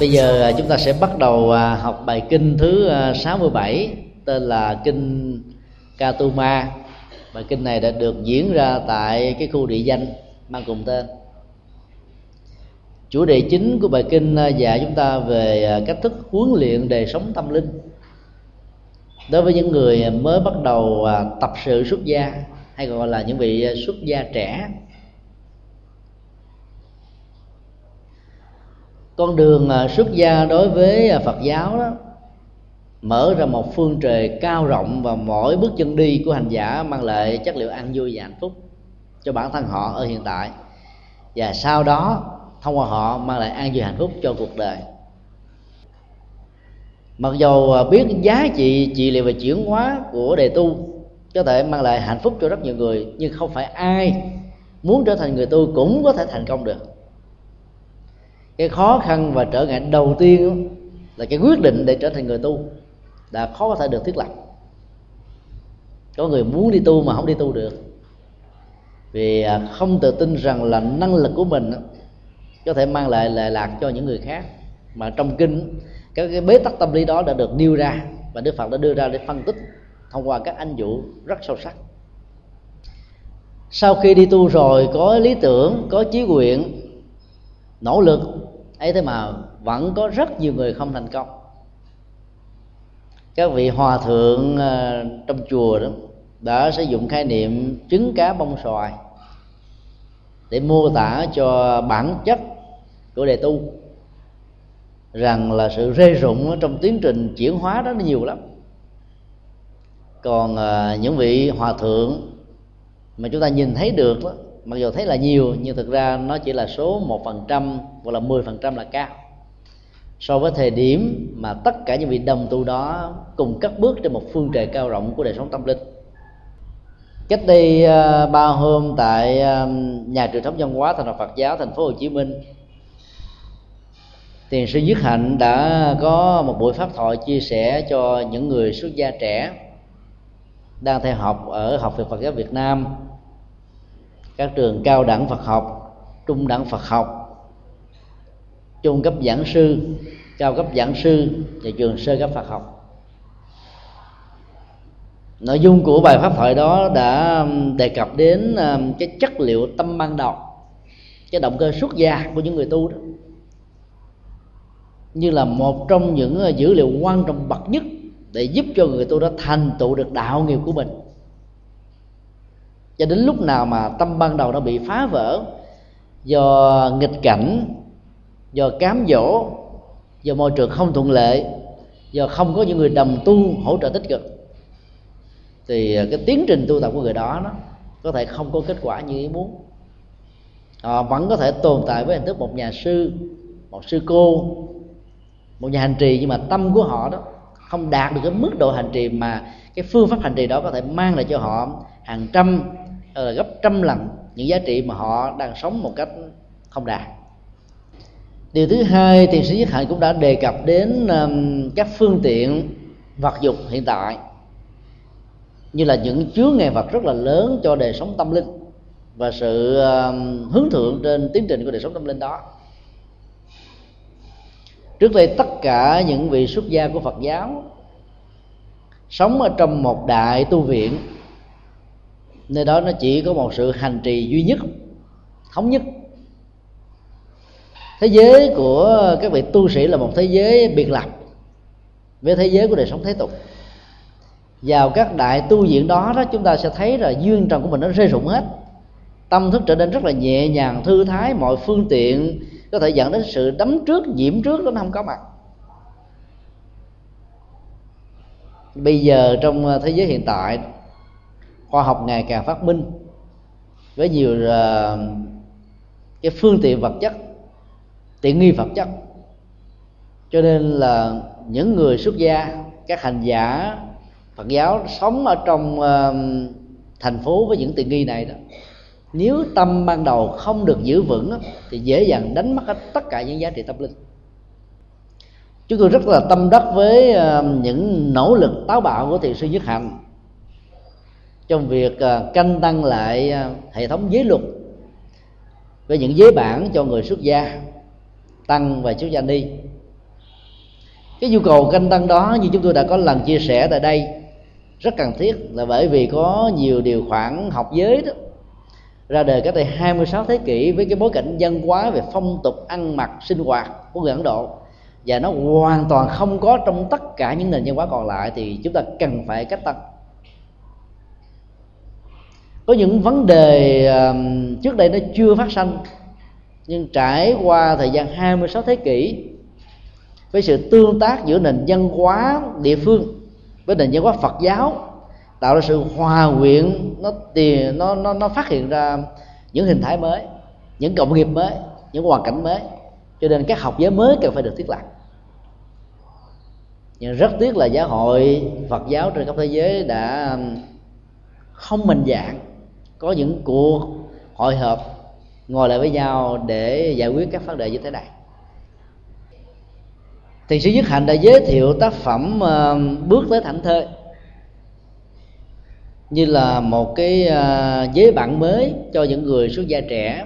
Bây giờ à, chúng ta sẽ bắt đầu à, học bài kinh thứ à, 67 tên là kinh Katuma. Bài kinh này đã được diễn ra tại cái khu địa danh mang cùng tên. Chủ đề chính của bài kinh dạy chúng ta về cách thức huấn luyện đời sống tâm linh. Đối với những người mới bắt đầu tập sự xuất gia, hay gọi là những vị xuất gia trẻ con đường à, xuất gia đối với à, phật giáo đó, mở ra một phương trời cao rộng và mỗi bước chân đi của hành giả mang lại chất liệu an vui và hạnh phúc cho bản thân họ ở hiện tại. Và sau đó, thông qua họ mang lại an vui hạnh phúc cho cuộc đời. Mặc dù à, biết giá trị trị liệu và chuyển hóa của đề tu có thể mang lại hạnh phúc cho rất nhiều người, nhưng không phải ai muốn trở thành người tu cũng có thể thành công được cái khó khăn và trở ngại đầu tiên là cái quyết định để trở thành người tu, là khó có thể được thiết lập. Có người muốn đi tu mà không đi tu được. Vì à, không tự tin rằng là năng lực của mình có thể mang lại lệ lạc cho những người khác. Mà trong kinh các cái bế tắc tâm lý đó đã được nêu ra và đức phật đã đưa ra để phân tích thông qua các anh dụ rất sâu sắc. Sau khi đi tu rồi, có lý tưởng, có chí nguyện, nỗ lực ấy thế mà vẫn có rất nhiều người không thành công. Các vị hòa thượng ờ, trong chùa đó đã sử dụng khái niệm trứng cá bông xoài để mô tả cho bản chất của đề tu rằng là sự rê rụng trong tiến trình chuyển hóa đó nó nhiều lắm. Còn ờ, những vị hòa thượng mà chúng ta nhìn thấy được đó, mặc dù thấy là nhiều nhưng thực ra nó chỉ là số một phần trăm hoặc là 10 phần trăm là cao. So với thời điểm mà tất cả những vị đồng tu đó cùng cất bước trên một phương trời cao rộng của đời sống tâm linh. Cách đây uh, ba hôm tại uh, nhà truyền thống văn hóa thành Phật giáo thành phố Hồ Chí Minh thiền sư Nhất Hạnh đã có một buổi pháp thoại chia sẻ cho những người xuất gia trẻ đang theo học ở học viện Phật giáo Việt Nam các trường cao đẳng Phật học, trung đẳng Phật học trung cấp giảng sư, cao cấp giảng sư và trường sơ cấp Phật học. Nội dung của bài pháp thoại đó đã um, đề cập đến um, cái chất liệu tâm ban đầu, cái động cơ xuất gia của những người tu đó. Như là một trong những uh, dữ liệu quan trọng bậc nhất để giúp cho người tu đó thành tựu được đạo nghiệp của mình cho đến lúc nào mà tâm ban đầu nó bị phá vỡ, do nghịch cảnh, do cám dỗ, do môi trường không thuận lợi, do không có những người đồng tu hỗ trợ tích cực, thì cái tiến trình tu tập của người đó nó có thể không có kết quả như ý muốn. Họ vẫn có thể tồn tại với hình thức một nhà sư, một sư cô, một nhà hành trì, nhưng mà tâm của họ đó không đạt được cái mức độ hành trì mà cái phương pháp hành trì đó có thể mang lại cho họ hàng trăm là gấp trăm lần những giá trị mà họ đang sống một cách không đạt. Điều thứ hai thì sĩ nhất hạnh cũng đã đề cập đến um, các phương tiện vật dụng hiện tại như là những chứa ngại vật rất là lớn cho đời sống tâm linh và sự um, hướng thượng trên tiến trình của đời sống tâm linh đó. Trước đây tất cả những vị xuất gia của phật giáo sống ở trong một đại tu viện nơi đó nó chỉ có một sự hành trì duy nhất, thống nhất. Thế giới của các vị tu sĩ là một thế giới biệt lập với thế giới của đời sống thế tục. Vào các đại tu viện đó đó, chúng ta sẽ thấy là duyên trần của mình nó rơi rụng hết. Tâm thức trở nên rất là nhẹ nhàng, thư thái, mọi phương tiện có thể dẫn đến sự đấm trước, nhiễm trước nó không có mặt. Bây giờ trong thế giới hiện tại khoa học ngày càng phát minh với nhiều uh, cái phương tiện vật chất tiện nghi vật chất. Cho nên là những người xuất gia các hành giả phật giáo sống ở trong uh, thành phố với những tiện nghi này đó nếu tâm ban đầu không được giữ vững thì dễ dàng đánh mất hết tất cả những giá trị tâm linh. Chúng tôi rất là tâm đắc với uh, những nỗ lực táo bạo của thiền sư nhất hạnh trong việc à, canh tăng lại à, hệ thống giới luật với những giới bản cho người xuất gia, tăng và xuất gia ni. Cái nhu cầu canh tăng đó như chúng tôi đã có lần chia sẻ tại đây, rất cần thiết là bởi vì có nhiều điều khoản học giới đó ra đời cách đây 26 thế kỷ với cái bối cảnh văn hóa về phong tục ăn mặc, sinh hoạt của người Ấn Độ. Và nó hoàn toàn không có trong tất cả những nền văn hóa còn lại thì chúng ta cần phải cách tăng có những vấn đề trước đây nó chưa phát sinh nhưng trải qua thời gian 26 thế kỷ, với sự tương tác giữa nền văn hóa địa phương với nền văn hóa Phật giáo, tạo ra sự hòa quyện, nó tiền nó nó nó phát hiện ra những hình thái mới, những cộng nghiệp mới, những hoàn cảnh mới. Cho nên các học giới mới cần phải được thiết lập. Nhưng rất tiếc là giáo hội Phật giáo trên khắp thế giới đã không mình dạng có những cuộc hội họp, ngồi lại với nhau để giải quyết các vấn đề như thế này. Thì sư nhất hạnh đã giới thiệu tác phẩm ờ, bước tới thảnh thơi như là một cái ờ, giới bản mới cho những người xuất gia trẻ.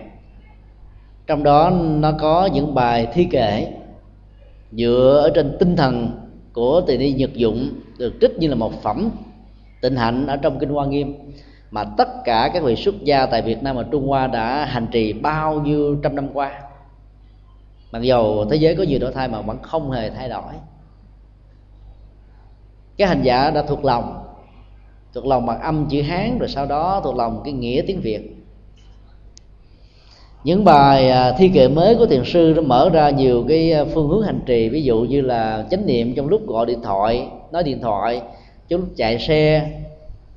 Trong đó nó có những bài thi kệ dựa ở trên tinh thần của tỳ ni nhật dụng, được trích như là một phẩm tịnh hạnh ở trong kinh hoa nghiêm mà tất cả các vị xuất gia tại Việt Nam và Trung Hoa đã hành trì bao nhiêu trăm năm qua? Mặc dầu thế giới có nhiều đổi thay mà vẫn không hề thay đổi. Cái hành giả đã thuộc lòng thuộc lòng bằng âm chữ hán, rồi sau đó thuộc lòng cái nghĩa tiếng việt. Những bài à, thi kệ mới của thiền sư nó mở ra nhiều cái à, phương hướng hành trì. Ví dụ như là chánh niệm trong lúc gọi điện thoại, nói điện thoại, trong lúc chạy xe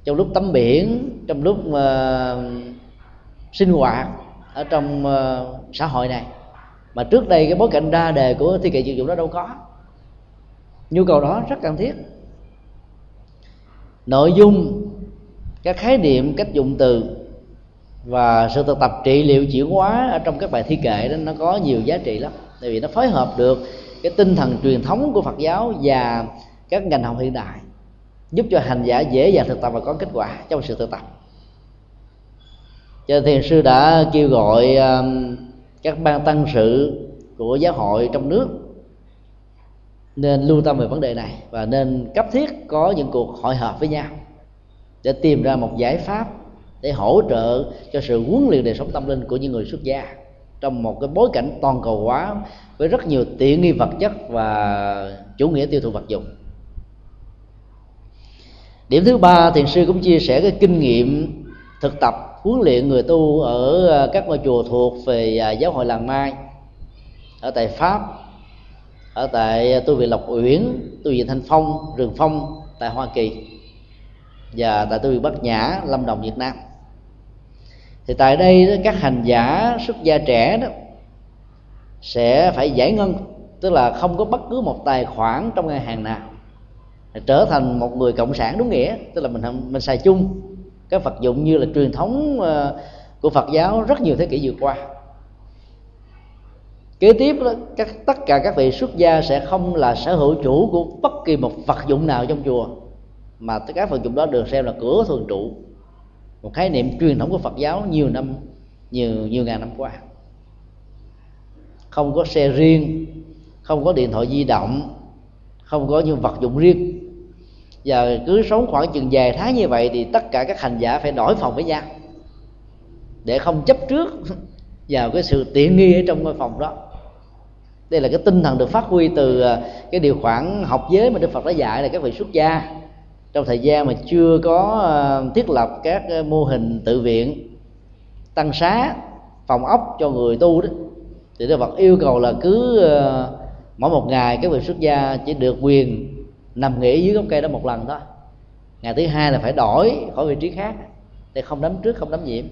trong lúc tắm biển trong lúc uh, sinh hoạt ở trong uh, xã hội này. Mà trước đây cái bối cảnh ra đề của thi kệ diệu dụng đó đâu có. Nhu cầu đó rất cần thiết. Nội dung các khái niệm cách dụng từ và sự thực tập trị liệu chuyển hóa ở trong các bài thi kệ đó nó có nhiều giá trị lắm. Tại vì nó phối hợp được cái tinh thần truyền thống của Phật giáo và các ngành học hiện đại giúp cho hành giả dễ dàng thực tập và có kết quả trong sự thực tập. Cho thiền sư đã kêu gọi um, các ban tăng sự của giáo hội trong nước nên lưu tâm về vấn đề này và nên cấp thiết có những cuộc hội họp với nhau để tìm ra một giải pháp để hỗ trợ cho sự huấn luyện đời sống tâm linh của những người xuất gia trong một cái bối cảnh toàn cầu hóa với rất nhiều tiện nghi vật chất và chủ nghĩa tiêu thụ vật dụng điểm thứ ba, thiền sư cũng chia sẻ cái kinh nghiệm thực tập, huấn luyện người tu ở à, các ngôi chùa thuộc về à, giáo hội làng mai, ở tại pháp, ở tại à, tu viện lộc uyển, tu viện thanh phong, rừng phong, tại hoa kỳ, và tại tu viện bắc nhã, lâm đồng, việt nam. Thì tại đây các hành giả, xuất gia trẻ đó, sẽ phải giải ngân, tức là không có bất cứ một tài khoản trong ngân hàng nào trở thành một người cộng sản đúng nghĩa tức là mình mình xài chung các vật dụng như là truyền thống ờ, của Phật giáo rất nhiều thế kỷ vừa qua. Kế tiếp đó, các tất cả các vị xuất gia sẽ không là sở hữu chủ của bất kỳ một vật dụng nào trong chùa mà tất cả vật dụng đó được xem là cửa thường trụ một khái niệm truyền thống của Phật giáo nhiều năm nhiều nhiều ngàn năm qua. Không có xe riêng không có điện thoại di động không có những vật dụng riêng và cứ sống khoảng chừng vài tháng như vậy thì tất cả các hành giả phải đổi phòng với nhau. Để không chấp trước vào cái sự tiện nghi ở trong ngôi phòng đó. Đây là cái tinh thần được phát huy từ à, cái điều khoản học giới mà đức phật đã dạy là các vị xuất gia. Trong thời gian mà chưa có à, thiết lập các à, mô hình tự viện, tăng xá, phòng ốc cho người tu đó, thì đức phật yêu cầu là cứ mỗi một ngày các vị xuất gia chỉ được quyền nằm nghỉ dưới gốc cây đó một lần thôi. Ngày thứ hai là phải đổi khỏi vị trí khác, để không đấm trước, không đấm nhiễm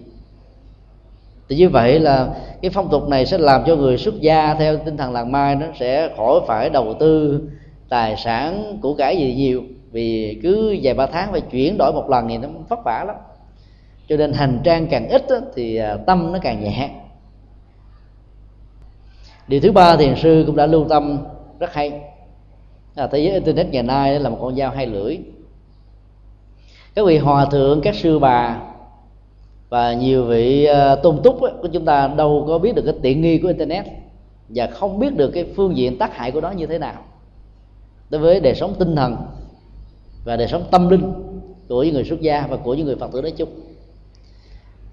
thì như vậy là cái phong tục này sẽ làm cho người xuất gia theo tinh thần làng mai nó sẽ khỏi phải đầu tư tài sản của cải gì nhiều, vì cứ vài ba tháng phải chuyển đổi một lần thì nó vất vả lắm. Cho nên hành trang càng ít thì à, tâm nó càng nhẹ. Điều thứ ba thiền sư cũng đã lưu tâm, rất hay à, thế giới internet ngày nay là một con dao hai lưỡi. Các vị hòa thượng các sư bà và nhiều vị uh, tôn túc ấy, của chúng ta đâu có biết được cái tiện nghi của internet và không biết được cái phương diện tác hại của nó như thế nào đối với đời sống tinh thần và đời sống tâm linh của những người xuất gia và của những người phật tử nói chung.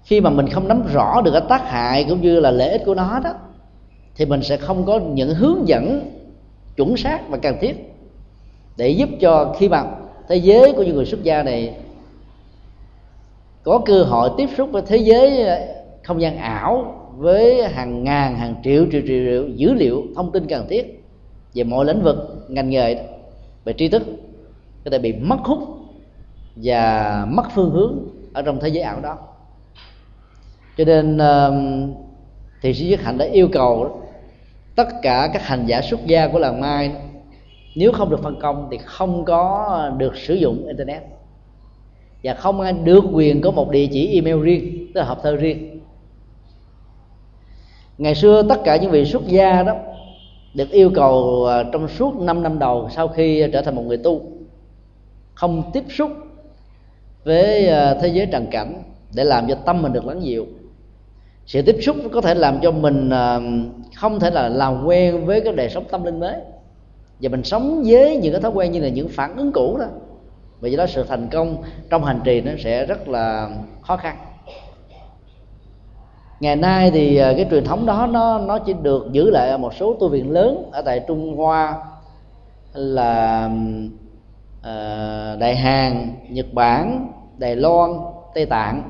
Khi mà mình không nắm rõ được cái tác hại cũng như là lợi ích của nó đó thì mình sẽ không có những hướng dẫn chuẩn xác và cần thiết để giúp cho khi mà thế giới của những người xuất gia này có cơ hội tiếp xúc với thế giới ờ, không gian ảo với hàng ngàn hàng triệu triệu triệu, triệu dữ liệu thông tin cần thiết về mọi lĩnh vực ngành nghề về tri thức. Có thể bị mất hút và mất phương hướng ở trong thế giới ảo đó. Cho nên thì sĩ Dứt Hạnh đã yêu cầu tất cả các hành giả xuất gia của làng Mai nếu không được phân công thì không có được sử dụng internet. Và không ai được quyền có một địa chỉ email riêng, tức là hộp thư riêng. Ngày xưa tất cả những vị xuất gia đó được yêu cầu à, trong suốt 5 năm đầu sau khi trở thành một người tu, không tiếp xúc với à, thế giới trần cảnh để làm cho tâm mình được lắng dịu. Sự tiếp xúc có thể làm cho mình à, không thể là làm quen với cái đời sống tâm linh mới và mình sống với những cái thói quen như là những phản ứng cũ đó. Vì vậy đó sự thành công trong hành trì nó sẽ rất là khó khăn. Ngày nay thì à, cái truyền thống đó nó nó chỉ được giữ lại ở một số tu viện lớn ở tại Trung Hoa là uh, Đại Hàn, Nhật Bản, Đài Loan, Tây Tạng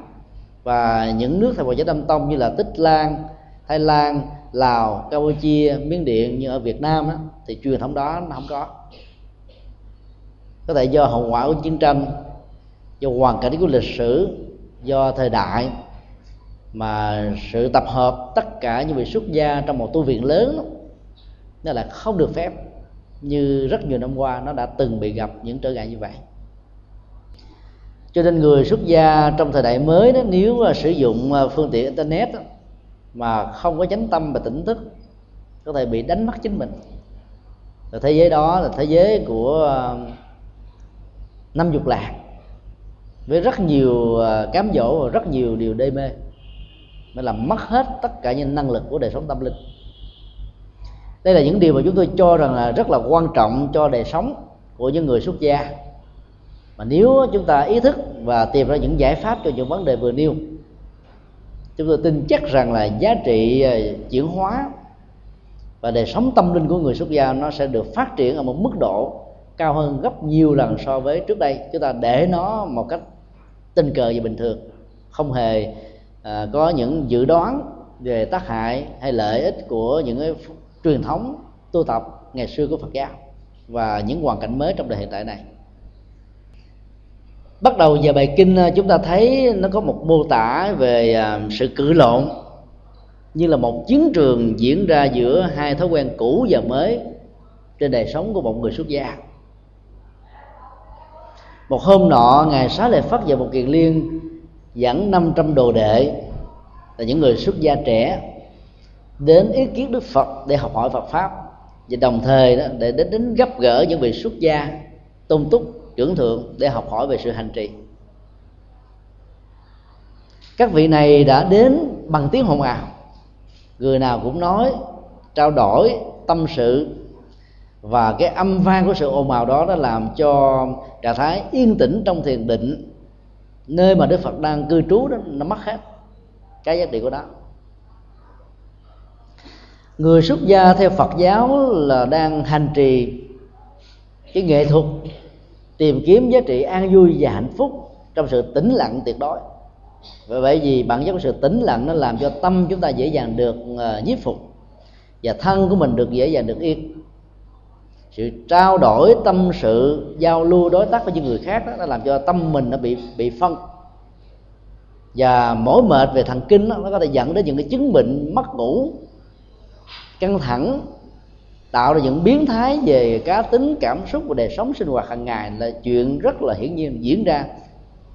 và những nước theo Phật giáo Đông Tông như là Tích Lan, Thái Lan, Lào, Campuchia, Miến Điện như ở Việt Nam đó, thì truyền thống đó nó không có. Có thể do hậu quả của chiến tranh do hoàn cảnh của lịch sử do thời đại mà sự tập hợp tất cả những vị xuất gia trong một tu viện lớn đó, nó là không được phép như rất nhiều năm qua nó đã từng bị gặp những trở ngại như vậy. Cho nên người xuất gia trong thời đại mới đó nếu sử dụng à, phương tiện internet đó, mà không có chánh tâm và tỉnh thức, có thể bị đánh mất chính mình. Và thế giới đó là thế giới của ờ, năm dục lạc, với rất nhiều ờ, cám dỗ và rất nhiều điều đê mê, mới làm mất hết tất cả những năng lực của đời sống tâm linh. Đây là những điều mà chúng tôi cho rằng là rất là quan trọng cho đời sống của những người xuất gia. Mà nếu chúng ta ý thức và tìm ra những giải pháp cho những vấn đề vừa nêu chúng tôi tin chắc rằng là giá trị ờ, chuyển hóa và đời sống tâm linh của người xuất gia nó sẽ được phát triển ở một mức độ cao hơn gấp nhiều lần so với trước đây. Chúng ta để nó một cách tình cờ và bình thường không hề à, có những dự đoán về tác hại hay lợi ích của những cái truyền thống tu tập ngày xưa của Phật giáo và những hoàn cảnh mới trong đời hiện tại này bắt đầu giờ bài kinh ờ, chúng ta thấy nó có một mô tả về ờ, sự cự lộn như là một chiến trường diễn ra giữa hai thói quen cũ và mới trên đời sống của một người xuất gia. Một hôm nọ ngài xá lệ phát và một kiền liên dẫn 500 đồ đệ là những người xuất gia trẻ đến ý kiến đức phật để học hỏi phật pháp và đồng thời đó để đến, đến gặp gỡ những vị xuất gia tôn túc trưởng thượng để học hỏi về sự hành trì. Các vị này đã đến bằng tiếng hồn ào. Người nào cũng nói, trao đổi tâm sự, và cái âm vang của sự ồn ào đó đã làm cho trạng thái yên tĩnh trong thiền định, nơi mà đức phật đang cư trú đó, nó mất hết cái giá trị của đó người xuất gia theo phật giáo là đang hành trì cái nghệ thuật tìm kiếm giá trị an vui và hạnh phúc trong sự tĩnh lặng tuyệt đối. Và bởi vì bản chất của sự tĩnh lặng nó làm cho tâm chúng ta dễ dàng được ờ, nhiếp phục và thân của mình được dễ dàng được yên sự trao đổi tâm sự giao lưu đối tác với những người khác đó, nó làm cho tâm mình nó bị bị phân. Và mỏi mệt về thần kinh đó, nó có thể dẫn đến những cái chứng bệnh mất ngủ căng thẳng tạo ra những biến thái về cá tính, cảm xúc và đời sống sinh hoạt hàng ngày là chuyện rất là hiển nhiên diễn ra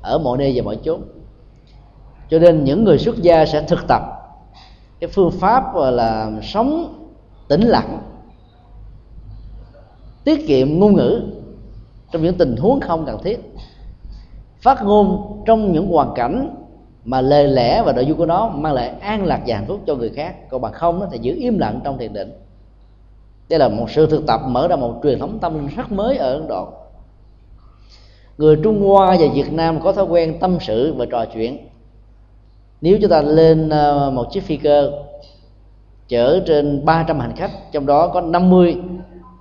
ở mọi nơi và mọi chốn. Cho nên những người xuất gia sẽ thực tập cái phương pháp là sống tĩnh lặng, tiết kiệm ngôn ngữ trong những tình huống không cần thiết, phát ngôn trong những hoàn cảnh mà lời lẽ và nội dung của nó mang lại an lạc và hạnh phúc cho người khác. Còn bằng không nó thì giữ im lặng trong thiền định đây là một sự thực tập mở ra một truyền thống tâm linh rất mới ở ấn độ. Người trung hoa và việt nam có thói quen tâm sự và trò chuyện. Nếu chúng ta lên ờ, một chiếc phi cơ chở trên 300 hành khách, trong đó có 50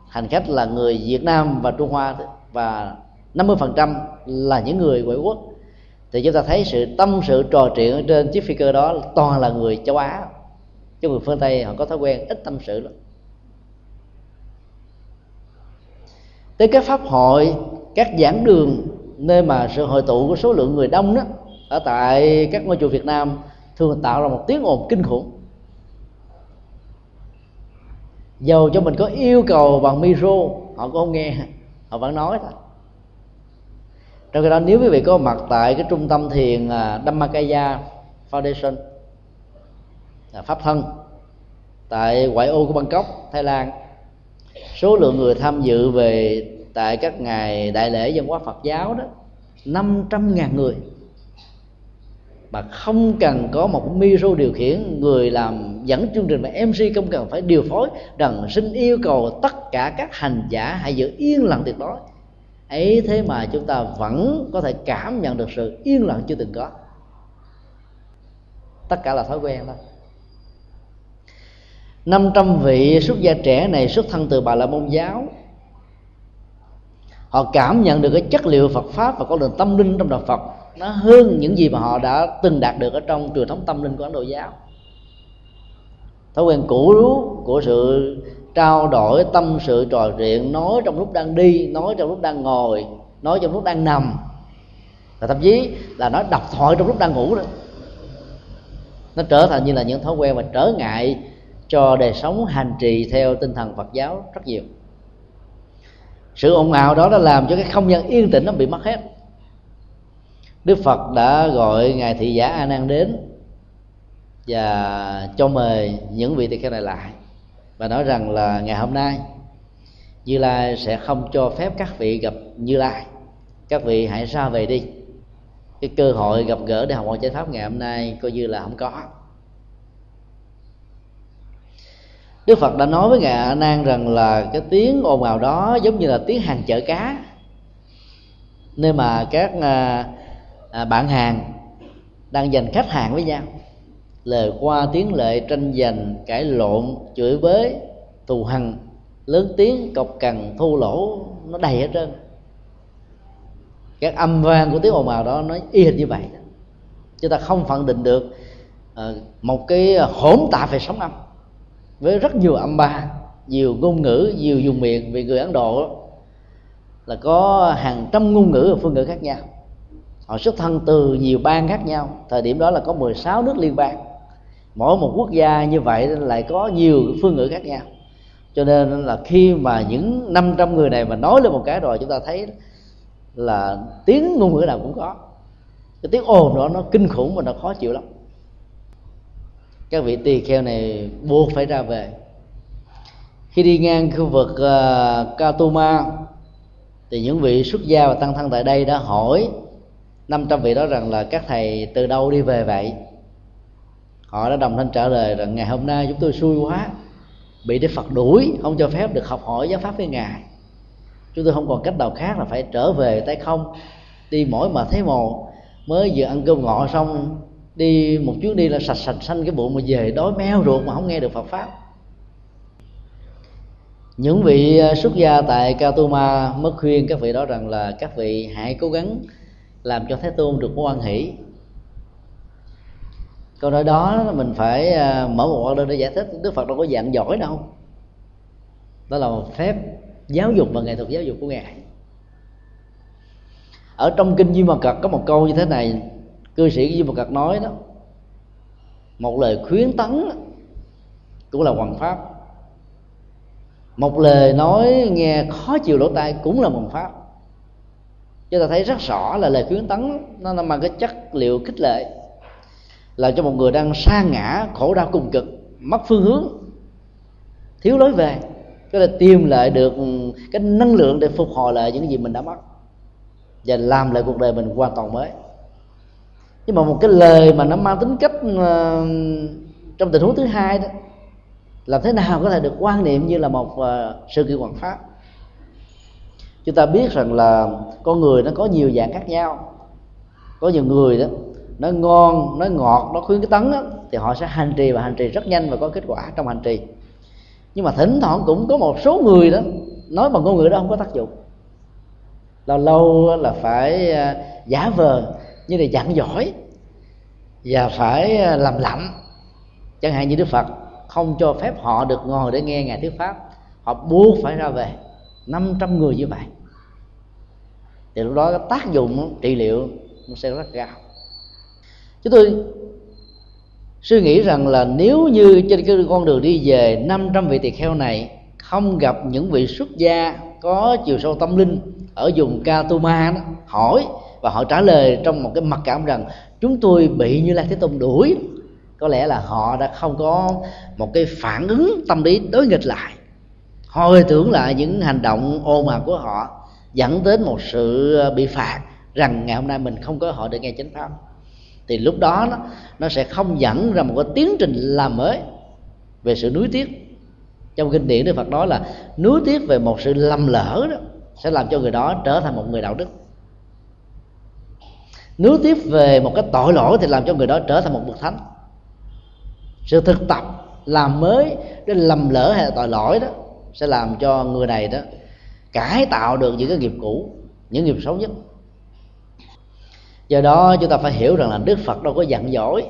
hành khách là người Việt Nam và Trung Hoa và 50% là những người ngoại quốc. Thì chúng ta thấy sự tâm sự, trò chuyện ở trên chiếc phi cơ đó toàn là người châu Á. Chứ người phương Tây họ có thói quen ít tâm sự lắm. Tới các pháp hội, các giảng đường, nơi mà sự hội tụ của số lượng người đông đó, ở tại các ngôi chùa Việt Nam, thường tạo ra một tiếng ồn kinh khủng. Dầu cho mình có yêu cầu bằng micro, họ cũng không nghe, họ vẫn nói thôi. Trong khi đó, nếu quý vị có mặt tại cái trung tâm thiền à, Dhammakaya Foundation à, pháp thân, tại ngoại ô của Bangkok, Thái Lan số lượng người tham dự về tại các ngày đại lễ dân hóa Phật giáo đó 500 ngàn người. Mà không cần có một micro điều khiển, người làm dẫn chương trình và mc không cần phải điều phối rằng xin yêu cầu tất cả các hành giả hãy giữ yên lặng tuyệt đối. Ấy thế mà chúng ta vẫn có thể cảm nhận được sự yên lặng chưa từng có. Tất cả là thói quen thôi. 500 vị xuất gia trẻ này xuất thân từ bà la môn giáo. Họ cảm nhận được cái chất liệu Phật pháp và con đường tâm linh trong đạo Phật. Nó hơn những gì mà họ đã từng đạt được ở trong truyền thống tâm linh của Ấn Độ giáo. Thói quen cũ của sự trao đổi tâm sự trò chuyện nói trong lúc đang đi nói trong lúc đang ngồi nói trong lúc đang nằm. Và thậm chí là nói đọc thoại trong lúc đang ngủ nữa, nó trở thành như là những thói quen và trở ngại cho đời sống hành trì theo tinh thần Phật giáo rất nhiều. Sự ồn ào đó đã làm cho cái không gian yên tĩnh nó bị mất hết. Đức Phật đã gọi ngài thị giả A Nan đến và cho mời những vị tỳ kheo này lại và nói rằng là ngày hôm nay Như Lai sẽ không cho phép các vị gặp Như Lai. Các vị hãy ra về đi. Cái cơ hội gặp gỡ để học hỏi giải pháp ngày hôm nay coi như là không có. Đức Phật đã nói với ngài A Nan rằng là cái tiếng ồn ào đó giống như là tiếng hàng chợ cá. Nơi mà các à, à, bạn hàng đang giành khách hàng với nhau lời qua tiếng lệ tranh giành cãi lộn chửi bới thù hằn lớn tiếng cọc cằn thô lỗ nó đầy hết trơn. Các âm vang của tiếng ồn ào đó nó y hệt như vậy. Chúng ta không phân định được ờ, một cái hỗn tạp về sóng âm với rất nhiều âm ba, nhiều ngôn ngữ, nhiều dùng miệng vì người ấn độ là có hàng trăm ngôn ngữ và phương ngữ khác nhau. Họ xuất thân từ nhiều bang khác nhau. Thời điểm đó là có 16 nước liên bang. Mỗi một quốc gia như vậy lại có nhiều phương ngữ khác nhau. Cho nên là khi mà những 500 người này mà nói lên một cái rồi, chúng ta thấy là tiếng ngôn ngữ nào cũng có. Cái tiếng ồn đó nó kinh khủng và nó khó chịu lắm các vị tỳ kheo này buộc phải ra về. Khi đi ngang khu vực uh, Katuma thì những vị xuất gia và tăng thân tại đây đã hỏi 500 vị đó rằng là các thầy từ đâu đi về vậy? Họ đã đồng thanh trả lời rằng ngày hôm nay chúng tôi xui quá bị Đức Phật đuổi không cho phép được học hỏi giáo pháp với ngài. Chúng tôi không còn cách nào khác là phải trở về tay không đi mỗi mà thấy mồ mới vừa ăn cơm ngọ xong đi một chuyến đi là sạch sạch xanh cái bụng mà về đói meo ruột mà không nghe được Phật pháp. Những vị à, xuất gia tại Katuma mới khuyên các vị đó rằng là các vị hãy cố gắng làm cho thế tôn được quan hỷ. Câu nói đó mình phải à, mở một order để giải thích đức phật đâu có dạng giỏi đâu. Đó là một phép giáo dục và nghệ thuật giáo dục của ngài. Ở trong kinh Di Mật Cật có một câu như thế này cư sĩ như một Cật nói đó, một lời khuyến tấn cũng là hoàng pháp. Một lời nói nghe khó chịu lỗ tai cũng là hoàng pháp. Chúng ta thấy rất rõ là lời khuyến tấn nó mang cái chất liệu khích lệ là cho một người đang sa ngã, khổ đau cùng cực, mất phương hướng, thiếu lối về. Cái là tìm lại được ừ, cái năng lượng để phục hồi lại những gì mình đã mất và làm lại cuộc đời mình hoàn toàn mới nhưng mà một cái lời mà nó mang tính cách uh, trong tình huống thứ hai đó làm thế nào có thể được quan niệm như là một uh, sự kiện hoàn pháp? Chúng ta biết rằng là con người nó có nhiều dạng khác nhau. Có nhiều người đó nó ngon nó ngọt nó khuyến cái tấn đó, thì họ sẽ hành trì và hành trì rất nhanh và có kết quả trong hành trì. Nhưng mà thỉnh thoảng cũng có một số người đó nói bằng ngôn ngữ đó không có tác dụng. Lâu lâu là phải ờ, giả vờ như là giảng giỏi và phải à, làm lạnh chẳng hạn như đức phật không cho phép họ được ngồi để nghe ngài thuyết pháp. Họ buộc phải ra về 500 người như vậy. Thì lúc đó tác dụng trị liệu nó sẽ rất cao. Chúng tôi suy nghĩ rằng là nếu như trên cái con đường đi về 500 vị tỳ kheo này không gặp những vị xuất gia có chiều sâu tâm linh ở vùng Katuma đó, hỏi và họ trả lời trong một cái mặc cảm rằng chúng tôi bị như lai thế tôn đuổi. Có lẽ là họ đã không có một cái phản ứng tâm lý đối nghịch lại. Hồi tưởng lại những hành động ồn ào của họ dẫn đến một sự ờ, bị phạt rằng ngày hôm nay mình không có họ được nghe chánh pháp. Thì lúc đó nó, nó sẽ không dẫn ra một cái tiến trình làm mới về sự nuối tiếc. Trong kinh điển đức phật nói là nuối tiếc về một sự lầm lỡ đó sẽ làm cho người đó trở thành một người đạo đức nuối tiếp về một cái tội lỗi thì làm cho người đó trở thành một bậc thánh. Sự thực tập làm mới để lầm lỡ hay là tội lỗi đó sẽ làm cho người này đó cải tạo được những cái nghiệp cũ, những nghiệp xấu nhất. Do đó chúng ta phải hiểu rằng là đức phật đâu có giận dỗi,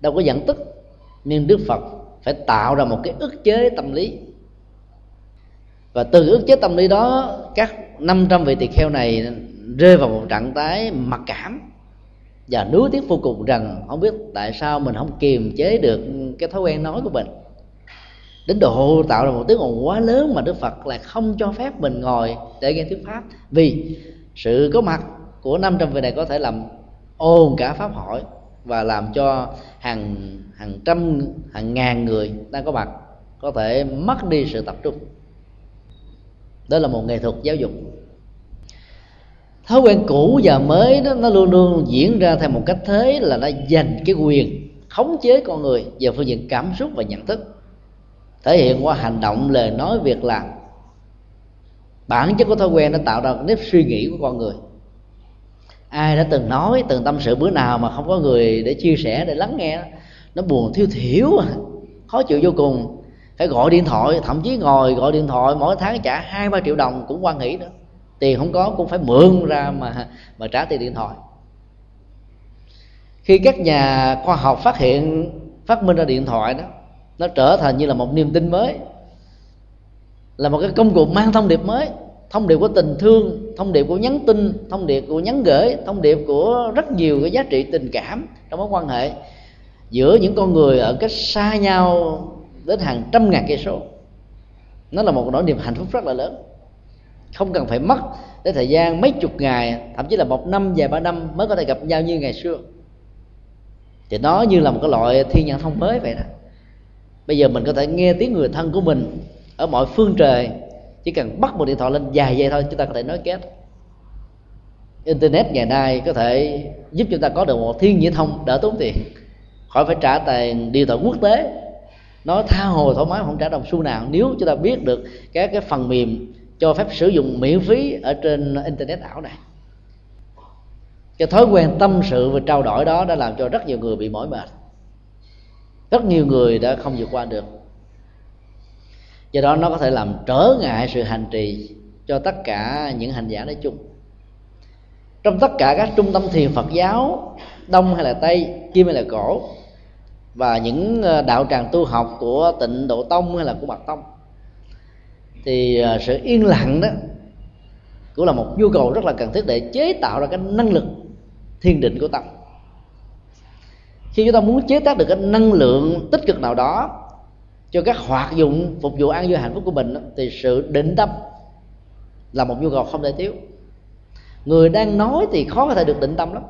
đâu có giận tức, nhưng đức phật phải tạo ra một cái ức chế tâm lý. Và từ ức chế tâm lý đó, các 500 vị tỳ kheo này rơi vào một trạng thái mặc cảm và nuối tiếc vô cùng rằng không biết tại sao mình không kiềm chế được cái thói quen nói của mình. Đến độ tạo ra một tiếng ồn quá lớn mà đức phật lại không cho phép mình ngồi để nghe thuyết pháp. Vì sự có mặt của 500 vị này có thể làm ồn cả pháp hội và làm cho hàng hàng trăm, hàng ngàn người đang có mặt có thể mất đi sự tập trung. Đó là một nghệ thuật giáo dục thói quen cũ và mới đó, nó luôn luôn diễn ra theo một cách thế là nó dành cái quyền khống chế con người về phương diện cảm xúc và nhận thức. Thể hiện qua hành động, lời nói, việc làm. Bản chất của thói quen nó tạo ra nếp suy nghĩ của con người. Ai đã từng nói, từng tâm sự bữa nào mà không có người để chia sẻ, để lắng nghe nó buồn, thiếu thiểu khó chịu vô cùng. Phải gọi điện thoại, thậm chí ngồi gọi điện thoại mỗi tháng trả hai ba triệu đồng cũng quan nghĩ nữa tiền không có cũng phải mượn ra mà mà trả tiền điện thoại. Khi các nhà khoa học phát hiện, phát minh ra điện thoại đó, nó trở thành như là một niềm tin mới, là một cái công cụ mang thông điệp mới. Thông điệp của tình thương, thông điệp của nhắn tin, thông điệp của nhắn gửi, thông điệp của rất nhiều cái giá trị tình cảm trong mối quan hệ giữa những con người ở cách xa nhau đến hàng trăm ngàn cây số. Nó là một nỗi niềm hạnh phúc rất là lớn không cần phải mất đến thời gian mấy chục ngày, thậm chí là một năm vài ba năm mới có thể gặp nhau như ngày xưa. Thì nó như là một cái loại thiên nhãn thông mới vậy đó. Bây giờ mình có thể nghe tiếng người thân của mình ở mọi phương trời, chỉ cần bắt một điện thoại lên dài giây thôi, chúng ta có thể nói kết internet ngày nay có thể giúp chúng ta có được một thiên nhãn thông đỡ tốn tiền. Khỏi phải trả tiền điện thoại quốc tế. Nó tha hồ thoải mái không trả đồng xu nào. Nếu chúng ta biết được các cái phần mềm cho phép sử dụng miễn phí ở trên internet ảo này. Cái thói quen tâm sự và trao đổi đó đã làm cho rất nhiều người bị mỏi mệt. Rất nhiều người đã không vượt qua được. Do đó nó có thể làm trở ngại sự hành trì cho tất cả những hành giả nói chung. Trong tất cả các trung tâm thiền phật giáo, đông hay là tây, kim hay là cổ, và những ờ, đạo tràng tu học của tịnh độ tông hay là của bạc tông thì à, sự yên lặng đó cũng là một nhu cầu rất là cần thiết để chế tạo ra cái năng lực thiền định của tâm. Khi chúng ta muốn chế tác được cái năng lượng tích cực nào đó cho các hoạt dụng, phục vụ an vui hạnh phúc của mình thì sự định tâm là một nhu cầu không thể thiếu. Người đang nói thì khó có thể được định tâm lắm.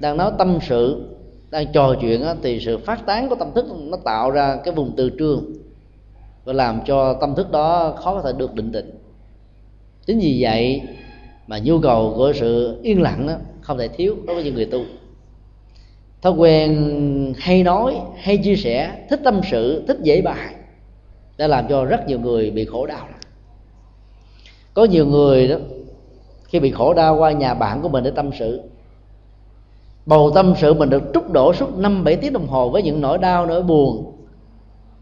Đang nói tâm sự, đang trò chuyện thì sự phát tán của tâm thức nó tạo ra cái vùng từ trường và làm cho tâm thức đó khó có thể được định tĩnh. Chính vì vậy mà nhu cầu của sự yên lặng đó không thể thiếu đối với những người tu. Thói quen hay nói, hay chia sẻ, thích tâm sự, thích dễ bài đã làm cho rất nhiều người bị khổ đau. Có nhiều người đó, khi bị khổ đau qua nhà bạn của mình để tâm sự, bầu tâm sự mình được trút đổ suốt năm bảy tiếng đồng hồ với những nỗi đau, nỗi buồn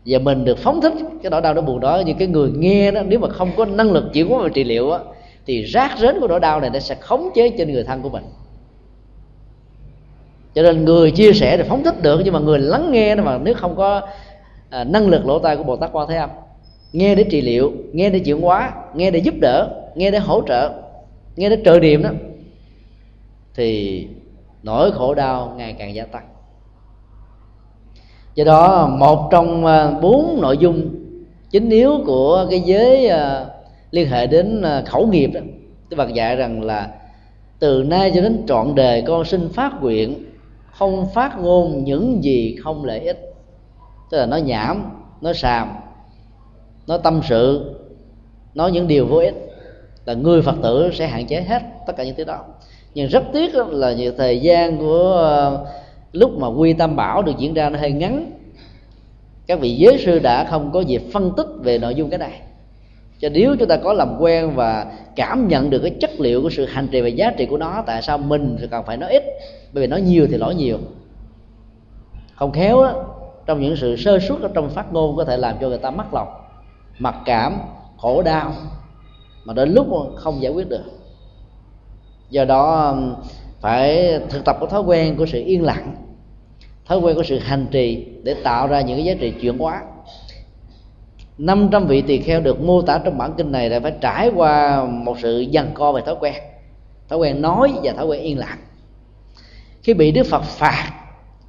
và mình được phóng thích. Cái nỗi đau đó buồn đó như cái người nghe đó nếu mà không có năng lực chịu quá về trị liệu á thì rác rến của nỗi đau này nó sẽ khống chế trên người thân của mình. Cho nên người chia sẻ thì phóng thích được nhưng mà người lắng nghe mà nếu không có à, năng lực lỗ tai của bồ tát quan thế âm nghe để trị liệu nghe để chuyển hóa nghe để giúp đỡ nghe để hỗ trợ nghe để trợ điểm đó thì nỗi khổ đau ngày càng gia tăng do đó, một trong à, bốn nội dung chính yếu của cái giới à, liên hệ đến à, khẩu nghiệp đó, Đức Phật dạy rằng là từ nay cho đến trọn đời con xin phát nguyện, không phát ngôn những gì không lợi ích. Tức là nói nhảm nói xàm nói tâm sự, nói những điều vô ích là người phật tử sẽ hạn chế hết tất cả những thứ đó. Nhưng rất tiếc là nhiều thời gian của lúc mà quy tam bảo được diễn ra nó hơi ngắn. Các vị giới sư đã không có dịp phân tích về nội dung cái này. Cho nếu chúng ta có làm quen và cảm nhận được cái chất liệu của sự hành trì và giá trị của nó tại sao mình thì cần phải nói ít? Bởi vì nói nhiều thì lỗi nhiều. Không khéo đó, trong những sự sơ suất ở trong phát ngôn có thể làm cho người ta mất lòng mặc cảm khổ đau mà đến lúc không giải quyết được. Do đó phải thực tập cái thói quen của sự yên lặng, thói quen của sự hành trì để tạo ra những cái giá trị chuyển hóa. 500 vị tỳ kheo được mô tả trong bản kinh này là phải trải qua một sự giằng co về thói quen thói quen nói và thói quen yên lặng. Khi bị đức phật phạt,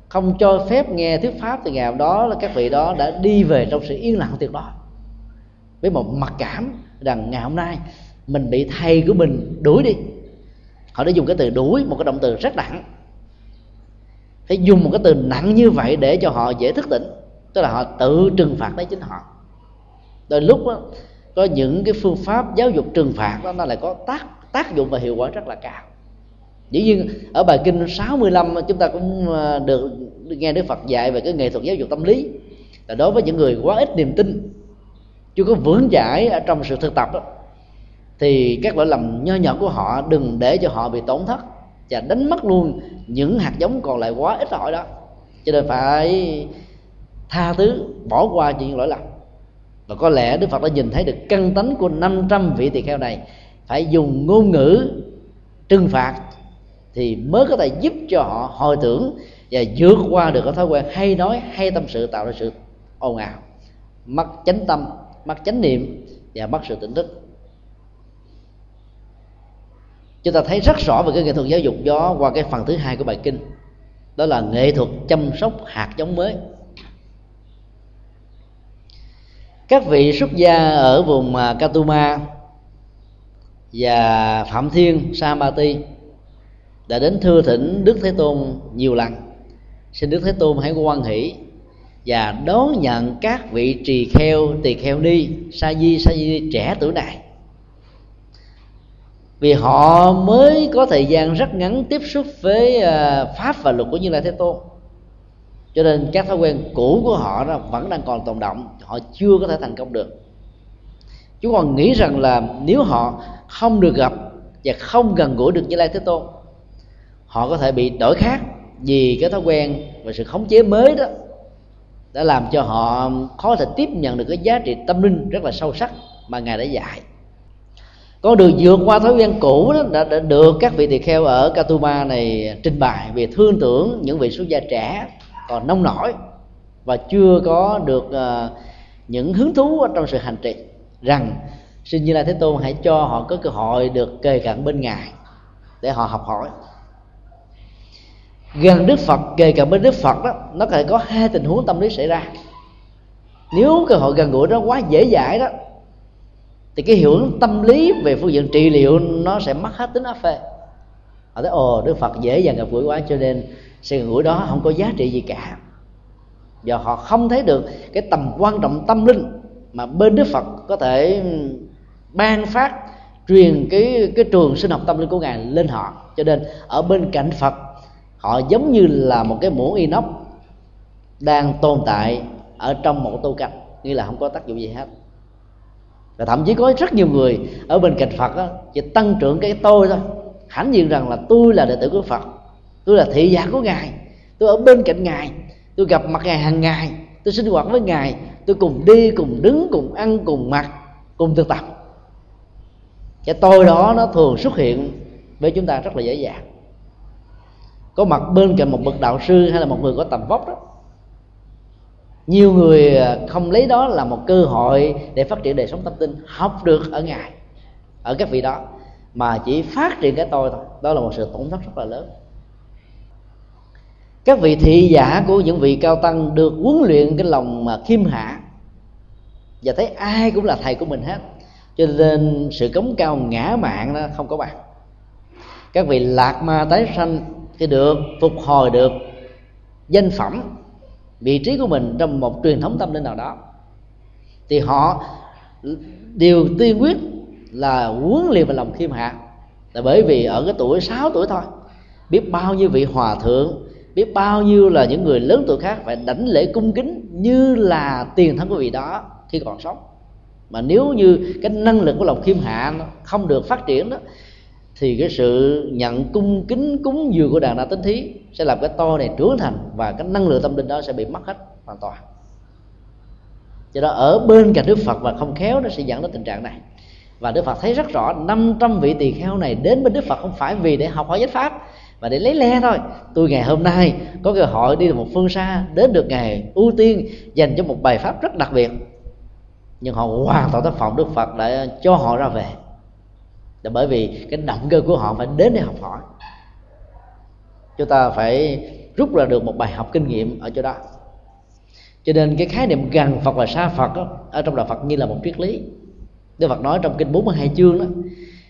không cho phép nghe thuyết pháp thì ngày hôm đó là các vị đó đã đi về trong sự yên lặng tuyệt đối với một mặc cảm rằng ngày hôm nay mình bị thầy của mình đuổi đi họ đã dùng cái từ đuổi một cái động từ rất nặng. Phải dùng một cái từ nặng như vậy để cho họ dễ thức tỉnh. Tức là họ tự trừng phạt lấy chính họ. Đôi lúc đó, có những cái phương pháp giáo dục trừng phạt đó nó lại có tác tác dụng và hiệu quả rất là cao. Dĩ nhiên ở bài kinh 65 chúng ta cũng ờ, được nghe Đức Phật dạy về cái nghệ thuật giáo dục tâm lý. Là đối với những người quá ít niềm tin chưa có vững chãi ở trong sự thực tập đó, thì các lỗi lầm nho nhỏ của họ đừng để cho họ bị tổn thất và đánh mất luôn những hạt giống còn lại quá ít ỏi đó. Cho nên phải tha thứ, bỏ qua những lỗi lầm. Và có lẽ Đức Phật đã nhìn thấy được căn tánh của 500 vị tỳ kheo này phải dùng ngôn ngữ trừng phạt thì mới có thể giúp cho họ hồi tưởng và vượt qua được cái thói quen hay nói hay tâm sự tạo ra sự ồn ào, mất chánh tâm, mất chánh niệm và mất sự tỉnh thức chúng ta thấy rất rõ về cái nghệ thuật giáo dục đó qua cái phần thứ hai của bài kinh. Đó là nghệ thuật chăm sóc hạt giống mới. Các vị xuất gia ở vùng à, Katuma và Phạm Thiên Samati đã đến thưa thỉnh Đức Thế Tôn nhiều lần. Xin Đức Thế Tôn hãy quan hỷ và đón nhận các vị trì kheo, tỳ kheo ni, sa di sa di trẻ tuổi này vì họ mới có thời gian rất ngắn tiếp xúc với à, pháp và luật của như lai thế tôn. Cho nên các thói quen cũ của họ đó vẫn đang còn tồn động họ chưa có thể thành công được. Chúng còn nghĩ rằng là nếu họ không được gặp và không gần gũi được như lai thế tôn, họ có thể bị đổi khác vì cái thói quen và sự khống chế mới đó đã làm cho họ khó thể tiếp nhận được cái giá trị tâm linh rất là sâu sắc mà ngài đã dạy con đường vượt qua thói quen cũ đó đã, đã được các vị tỳ kheo ở Katuma này trình bày về thương tưởng những vị xuất gia trẻ còn nông nổi và chưa có được uh, những hứng thú ở trong sự hành trì rằng xin như lai thế tôn hãy cho họ có cơ hội được kề cận bên ngài để họ học hỏi. Gần đức phật kề cận bên đức phật đó nó có thể có hai tình huống tâm lý xảy ra. Nếu cơ hội gần gũi đó quá dễ dãi đó thì cái hiệu ứng tâm lý về phương diện trị liệu nó sẽ mất hết tính áp phê. Họ thấy, ồ, đức phật dễ dàng gặp gũi quá cho nên sự gần gũi đó không có giá trị gì cả. Và họ không thấy được cái tầm quan trọng tâm linh mà bên đức phật có thể ban phát, truyền cái cái trường sinh học tâm linh của ngài lên họ. Cho nên ở bên cạnh phật, họ giống như là một cái muỗng inox đang tồn tại ở trong một tô canh như là không có tác dụng gì hết và thậm chí có rất nhiều người ở bên cạnh phật đó, chỉ tăng trưởng cái tôi thôi. Hãnh diện rằng là tôi là đệ tử của phật tôi là thị giả của ngài tôi ở bên cạnh ngài tôi gặp mặt ngài hàng ngày tôi sinh hoạt với ngài tôi cùng đi cùng đứng cùng ăn cùng mặc cùng thực tập. Cái tôi đó nó thường xuất hiện với chúng ta rất là dễ dàng. Có mặt bên cạnh một bậc đạo sư hay là một người có tầm vóc đó nhiều người à, không lấy đó là một cơ hội để phát triển đời sống tâm linh, học được ở ngài, ở các vị đó. Mà chỉ phát triển cái tôi thôi, đó là một sự tổn thất rất là lớn. Các vị thị giả của những vị cao tăng được huấn luyện cái lòng mà khiêm hạ. Và thấy ai cũng là thầy của mình hết, cho nên sự cống cao ngã mạng nó không có bằng. Các vị lạc ma tái sanh thì được, phục hồi được danh phẩm vị trí của mình trong một truyền thống tâm linh nào đó, thì họ điều tiên quyết là huấn luyện và lòng khiêm hạ. Là bởi vì ở cái tuổi 6 tuổi thôi, biết bao nhiêu vị hòa thượng, biết bao nhiêu là những người lớn tuổi khác phải đảnh lễ cung kính như là tiền thân của vị đó khi còn sống. Mà nếu như cái năng lực của lòng khiêm hạ nó không được phát triển đó thì cái sự nhận cung kính cúng dường của đàn đạo tính thí sẽ làm cái to này trưởng thành và cái năng lượng tâm linh đó sẽ bị mất hết hoàn toàn. Do đó ở bên cạnh đức phật và không khéo nó sẽ dẫn đến tình trạng này. Và đức phật thấy rất rõ 500 vị tỳ kheo này đến bên đức phật không phải vì để học hỏi giáo pháp và để lấy le thôi. Tôi ngày hôm nay có cơ hội đi một phương xa đến được ngày ưu tiên dành cho một bài pháp rất đặc biệt. Nhưng họ hoàn toàn thất vọng, đức phật đã cho họ ra về là bởi vì cái động cơ của họ phải đến để học hỏi. Chúng ta phải rút ra được một bài học kinh nghiệm ở chỗ đó. Cho nên cái khái niệm gần Phật và xa Phật đó, ở trong đạo Phật như là một triết lý. Đức Phật nói trong kinh 42 chương đó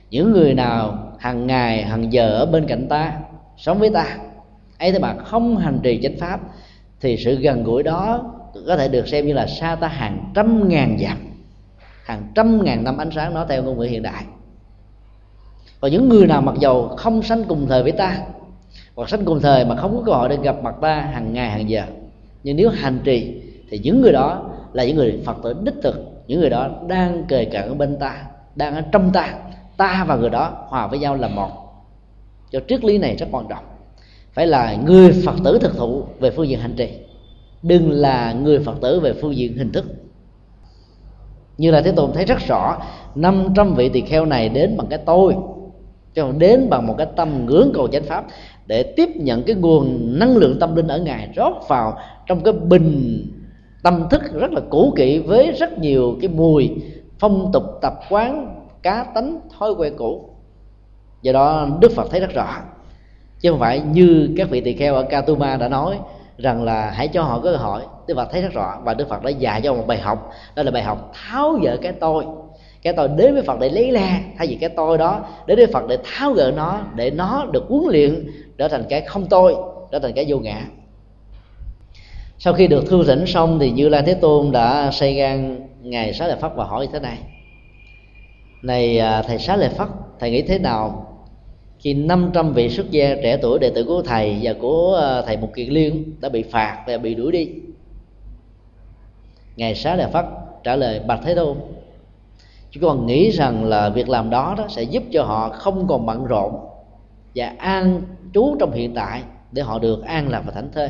những người nào hàng ngày hàng giờ ở bên cạnh ta sống với ta ấy thế mà không hành trì chánh pháp thì sự gần gũi đó có thể được xem như là xa ta hàng trăm ngàn dặm hàng trăm ngàn năm ánh sáng nó theo ngôn ngữ hiện đại còn những người nào mặc dầu không sanh cùng thời với ta, hoặc sanh cùng thời mà không có cơ hội để gặp mặt ta hàng ngày, hàng giờ, nhưng nếu hành trì, thì những người đó là những người phật tử đích thực, những người đó đang kề cận ở bên ta, đang ở trong ta. Ta và người đó hòa với nhau là một. Cho triết lý này rất quan trọng. Phải là người phật tử thực thụ về phương diện hành trì. Đừng là người phật tử về phương diện hình thức. Như là thế tôn thấy rất rõ 500 vị tỳ kheo này đến bằng cái tôi chứ không đến bằng một cái tâm ngưỡng cầu chánh pháp để tiếp nhận cái nguồn năng lượng tâm linh ở ngài, rót vào trong cái bình tâm thức rất là cũ kỹ với rất nhiều cái mùi phong tục, tập quán, cá tánh, thói quen cũ. Do đó đức phật thấy rất rõ. Chứ không phải như các vị tỳ kheo ở Katuma đã nói rằng là hãy cho họ cơ hội. Đức phật thấy rất rõ và đức phật đã dạy cho một bài học. Đó là bài học tháo dỡ cái tôi cái tôi đến với phật để lấy la thay vì cái tôi đó, đến với phật để tháo gỡ nó, để nó được huấn luyện, trở thành cái không tôi, trở thành cái vô ngã. Sau khi được thư thỉnh xong thì như lai thế tôn đã xây gan ngài xá lợi phất và hỏi như thế này. Này à, thầy xá lợi phất, thầy nghĩ thế nào khi 500 vị xuất gia trẻ tuổi đệ tử của thầy và của à, thầy Mục Kiệt Liên đã bị phạt và bị đuổi đi? Ngài xá lợi phất trả lời, bạch thế tôn chứ còn nghĩ rằng là việc làm đó đó sẽ giúp cho họ không còn bận rộn và an trú trong hiện tại để họ được an lạc và thảnh thơi.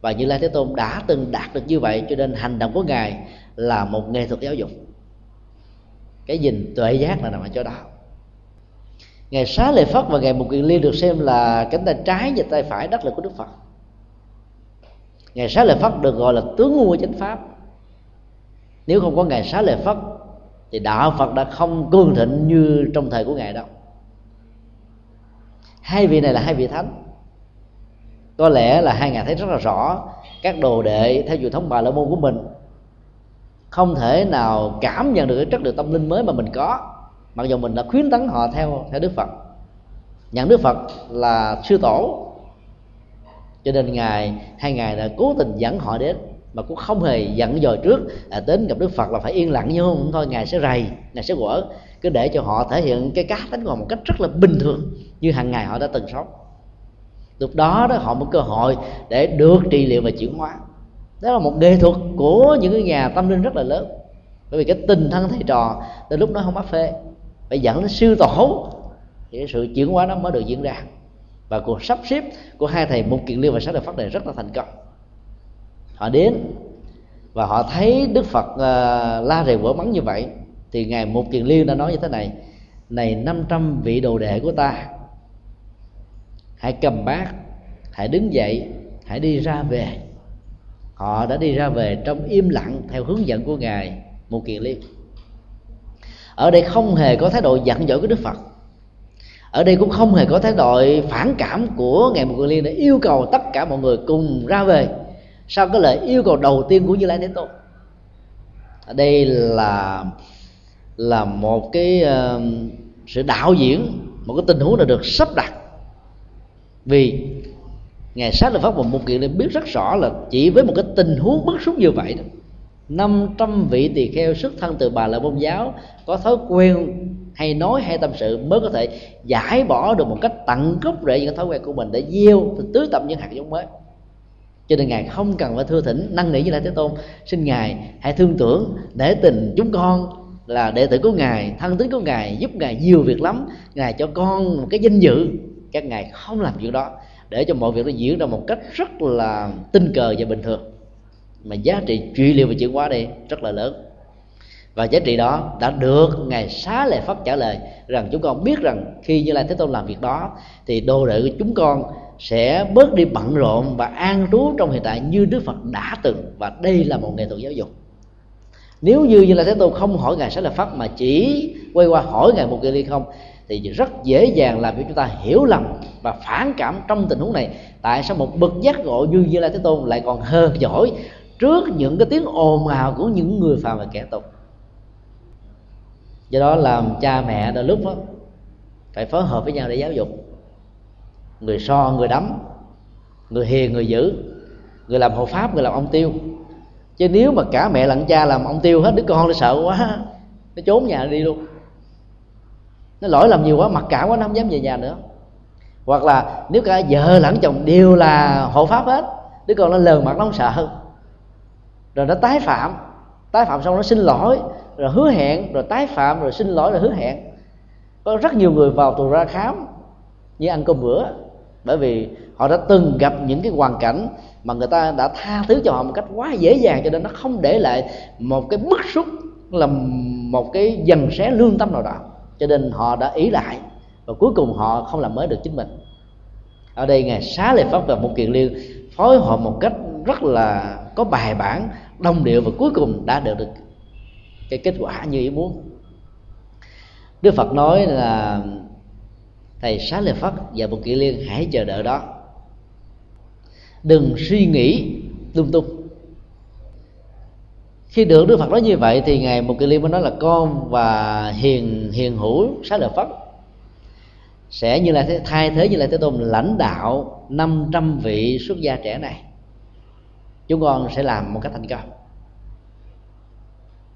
Và như lai thế tôn đã từng đạt được như vậy, cho nên hành động của ngài là một nghệ thuật giáo dục. Cái nhìn tuệ giác là nằm ở chỗ đó. Ngày xá lợi phất và ngày mục kiền liên được xem là cánh tay trái và tay phải đắc lực của đức phật. Ngày xá lợi phất được gọi là tướng ngu chánh pháp. Nếu không có ngày xá lợi phất thì đạo phật đã không cương thịnh như trong thời của ngài đâu. Hai vị này là hai vị thánh. Có lẽ là hai ngài thấy rất là rõ các đồ đệ theo truyền thống bà la môn của mình không thể nào cảm nhận được cái chất lượng tâm linh mới mà mình có, mặc dù mình đã khuyến tấn họ theo theo đức phật. Nhận đức phật là sư tổ. Cho nên ngài, hai ngài đã cố tình dẫn họ đến mà cũng không hề dặn dò trước à, đến gặp đức phật là phải yên lặng như không thôi ngài sẽ rầy ngài sẽ quở. Cứ để cho họ thể hiện cái cá tính của họ một cách rất là bình thường như hàng ngày họ đã từng sống. Lúc đó đó họ có cơ hội để được trị liệu và chuyển hóa. Đó là một nghệ thuật của những cái nhà tâm linh rất là lớn. Bởi vì cái tình thân thầy trò từ lúc đó không áp phê phải dẫn đến sư tổ thì cái sự chuyển hóa nó mới được diễn ra. Và cuộc sắp xếp của hai thầy một kiện liên và sát đời phát đề rất là thành công họ đến. Và họ thấy đức phật uh, la rầy vỡ mắng như vậy thì ngài một kiền liên đã nói như thế này này 500 vị đồ đệ của ta hãy cầm bát hãy đứng dậy hãy đi ra về. Họ đã đi ra về trong im lặng theo hướng dẫn của ngài một kiền liên. Ở đây không hề có thái độ giận dỗi của đức phật. Ở đây cũng không hề có thái độ phản cảm của ngài một kiền liên để yêu cầu tất cả mọi người cùng ra về sau cái lời yêu cầu đầu tiên của như lai thế tôn ở đây là là một cái uh, sự đạo diễn một cái tình huống đã được sắp đặt. Vì ngài sát lợi pháp và một kiện để biết rất rõ là chỉ với một cái tình huống bức xúc như vậy đó 500 vị tỳ kheo xuất thân từ bà lợi môn giáo có thói quen hay nói hay tâm sự mới có thể giải bỏ được một cách tận gốc rễ những thói quen của mình để gieo tưới tập những hạt giống mới cho nên ngài không cần phải thưa thỉnh năn nỉ như lai thế tôn. Xin ngài hãy thương tưởng, để tình chúng con là đệ tử của ngài, thân tín của ngài, giúp ngài nhiều việc lắm. Ngài cho con một cái danh dự, các ngài không làm chuyện đó, để cho mọi việc nó diễn ra một cách rất là tinh cờ và bình thường. Mà giá trị trị liệu và chuyển hóa đây rất là lớn. Và giá trị đó đã được ngài xá lệ pháp trả lời rằng chúng con biết rằng khi như lai thế tôn làm việc đó, thì đồ đệ của chúng con sẽ bớt đi bận rộn và an trú trong hiện tại như đức phật đã từng. Và đây là một nghệ thuật giáo dục. Nếu như như là thế tôn không hỏi ngài sẽ là pháp mà chỉ quay qua hỏi ngài một kỳ ly không thì rất dễ dàng làm cho chúng ta hiểu lầm và phản cảm trong tình huống này. Tại sao một bậc giác ngộ như như là thế tôn lại còn hơn giỏi trước những cái tiếng ồn ào của những người phàm và kẻ tục? Do đó làm cha mẹ đôi lúc đó, phải phối hợp với nhau để giáo dục người so, người đấm, người hiền người dữ người làm hộ pháp, người làm ông tiêu. Chứ nếu mà cả mẹ lẫn cha làm ông tiêu hết, đứa con nó sợ quá, nó trốn nhà đi luôn. Nó lỗi làm nhiều quá, mặc cảm quá, nó không dám về nhà nữa. Hoặc là nếu cả vợ lẫn chồng đều là hộ pháp hết, đứa con nó lờn mặt, nó không sợ rồi nó tái phạm. Tái phạm xong nó xin lỗi, rồi hứa hẹn, rồi tái phạm, rồi xin lỗi, rồi hứa hẹn. Có rất nhiều người vào tù ra khám, như ăn cơm bữa bởi vì họ đã từng gặp những cái hoàn cảnh mà người ta đã tha thứ cho họ một cách quá dễ dàng cho nên nó không để lại một cái bức xúc, là một cái dần xé lương tâm nào đó. Cho nên họ đã ý lại và cuối cùng họ không làm mới được chính mình. Ở đây ngài xá lệ pháp và một kiện liên phối hợp một cách rất là có bài bản, đồng điệu và cuối cùng đã được được cái kết quả như ý muốn. Đức phật nói là thầy xá lợi phất và một kiện liên hãy chờ đợi đó. Đừng suy nghĩ lung tung. Khi được đức phật nói như vậy thì ngài một kỳ liên mới nói là con và hiền hiền hữu xá lợi phất sẽ như là thế, thay thế như là thế tôn lãnh đạo 500 vị xuất gia trẻ này. Chúng con sẽ làm một cách thành công.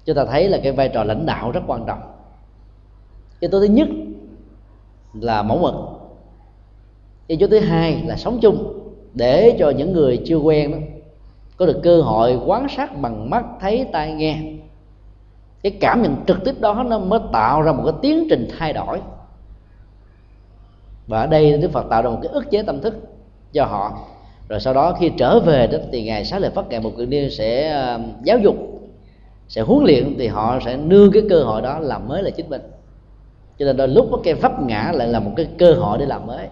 Chúng ta thấy là cái vai trò lãnh đạo rất quan trọng. Yếu tố thứ nhất là mẫu mực. Yếu tố thứ hai là sống chung, để cho những người chưa quen đó có được cơ hội quan sát bằng mắt, thấy, tai nghe. Cái cảm nhận trực tiếp đó nó mới tạo ra một cái tiến trình thay đổi. Và ở đây đức phật tạo ra một cái ức chế tâm thức cho họ. Rồi sau đó khi trở về đó thì ngài xá lợi phất, ngài một cự niên sẽ ờ, giáo dục, sẽ huấn luyện thì họ sẽ nương cái cơ hội đó làm mới là chính mình cho nên đôi lúc cái vấp ngã lại là một cái cơ hội để làm mới.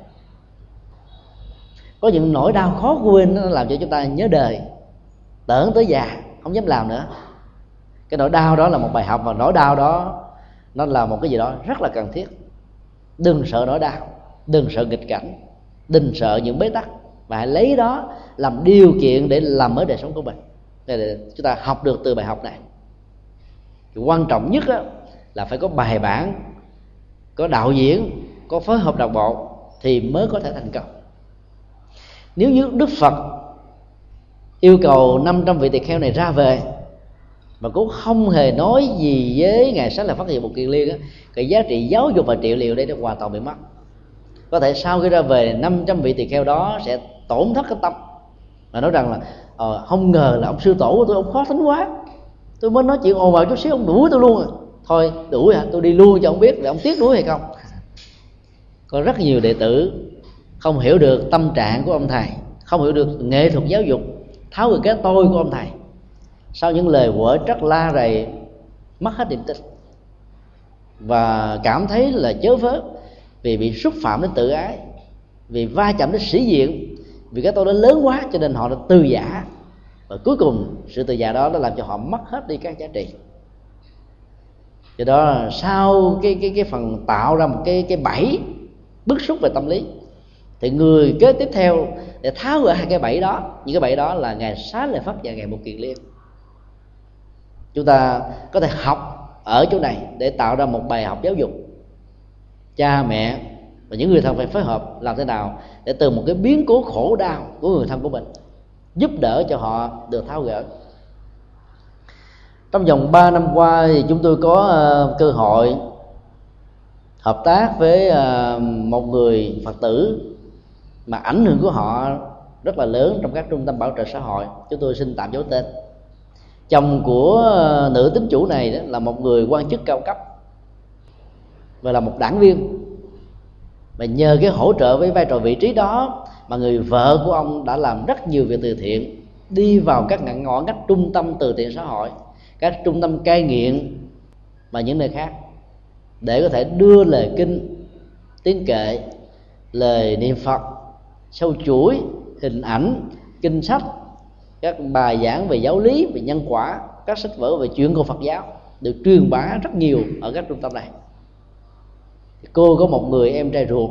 Có những nỗi đau khó quên nó làm cho chúng ta nhớ đời. Tưởng tới già, không dám làm nữa. Cái nỗi đau đó là một bài học và nỗi đau đó, nó là một cái gì đó rất là cần thiết. Đừng sợ nỗi đau, đừng sợ nghịch cảnh, đừng sợ những bế tắc. Và hãy lấy đó làm điều kiện để làm mới đời sống của mình. Để chúng ta học được từ bài học này. Quan trọng nhất là phải có bài bản có đạo diễn có phối hợp đồng bộ thì mới có thể thành công. Nếu như đức phật yêu cầu 500 vị tỳ kheo này ra về mà cũng không hề nói gì với ngài sáng là phát hiện một kiền liên á cái giá trị giáo dục và trị liệu đây nó hoàn toàn bị mất. Có thể sau khi ra về 500 vị tỳ kheo đó sẽ tổn thất cái tâm và nói rằng là ờ, không ngờ là ông sư tổ của tôi ông khó tính quá. Tôi mới nói chuyện ồn ào chút xíu ông đuổi tôi luôn à thôi đủ hả? Tôi đi luôn cho ông biết là ông tiếc nuối hay không. Có rất nhiều đệ tử không hiểu được tâm trạng của ông thầy, không hiểu được nghệ thuật giáo dục, tháo được cái tôi của ông thầy. Sau những lời quở trắc la rầy, mất hết niềm tin và cảm thấy là chớ vớ vì bị xúc phạm đến tự ái, vì va chạm đến sĩ diện, vì cái tôi đó lớn quá cho nên họ đã từ giả. Và cuối cùng, sự từ giả đó đã làm cho họ mất hết đi các giá trị do đó, sau cái cái cái phần tạo ra một cái cái bẫy bức xúc về tâm lý, thì người kế tiếp theo để tháo gỡ hai cái bẫy đó, những cái bẫy đó là ngày xá lợi phất và ngày một kiền liên. Chúng ta có thể học ở chỗ này để tạo ra một bài học giáo dục. Cha, mẹ và những người thân phải phối hợp làm thế nào để từ một cái biến cố khổ đau của người thân của mình giúp đỡ cho họ được tháo gỡ trong vòng 3 năm qua thì chúng tôi có uh, cơ hội hợp tác với uh, một người phật tử mà ảnh hưởng của họ rất là lớn trong các trung tâm bảo trợ xã hội. Chúng tôi xin tạm dấu tên. Chồng của uh, nữ tính chủ này đó là một người quan chức cao cấp và là một đảng viên. Và nhờ cái hỗ trợ với vai trò vị trí đó mà người vợ của ông đã làm rất nhiều việc từ thiện đi vào các ngõ ngách trung tâm từ thiện xã hội các trung tâm cai nghiện và những nơi khác để có thể đưa lời kinh, tiếng kệ, lời niệm phật, sâu chuỗi hình ảnh, kinh sách, các bài giảng về giáo lý, về nhân quả, các sách vở về chuyện của phật giáo được truyền bá rất nhiều ở các trung tâm này. Cô có một người em trai ruột,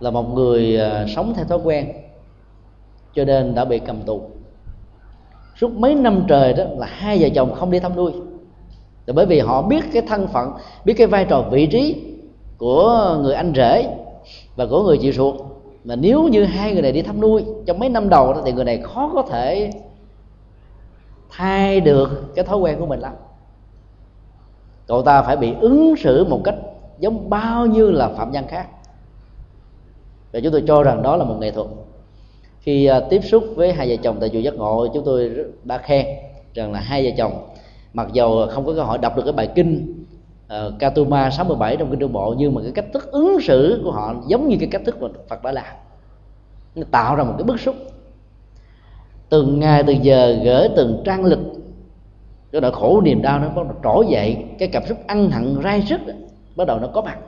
là một người à, sống theo thói quen, cho nên đã bị cầm tù suốt mấy năm trời đó là hai vợ chồng không đi thăm nuôi. Là bởi vì họ biết cái thân phận, biết cái vai trò, vị trí của người anh rể và của người chị ruột. Mà nếu như hai người này đi thăm nuôi, trong mấy năm đầu đó thì người này khó có thể thay được cái thói quen của mình lắm. Cậu ta phải bị ứng xử một cách giống bao nhiêu là phạm nhân khác. Và chúng tôi cho rằng đó là một nghệ thuật khi uh, tiếp xúc với hai vợ chồng tại chùa giác ngộ chúng tôi đã khen rằng là hai vợ chồng mặc dầu không có cơ hội đọc được cái bài kinh uh, Katuma 67 trong kinh Trung Bộ nhưng mà cái cách thức ứng xử của họ giống như cái cách thức mà Phật đã làm nó tạo ra một cái bức xúc. Từng ngày từng giờ gửi từng trang lịch cái nỗi khổ niềm đau nó bắt đầu trỗi dậy cái cảm xúc ăn hận rai sức bắt đầu nó có mặt.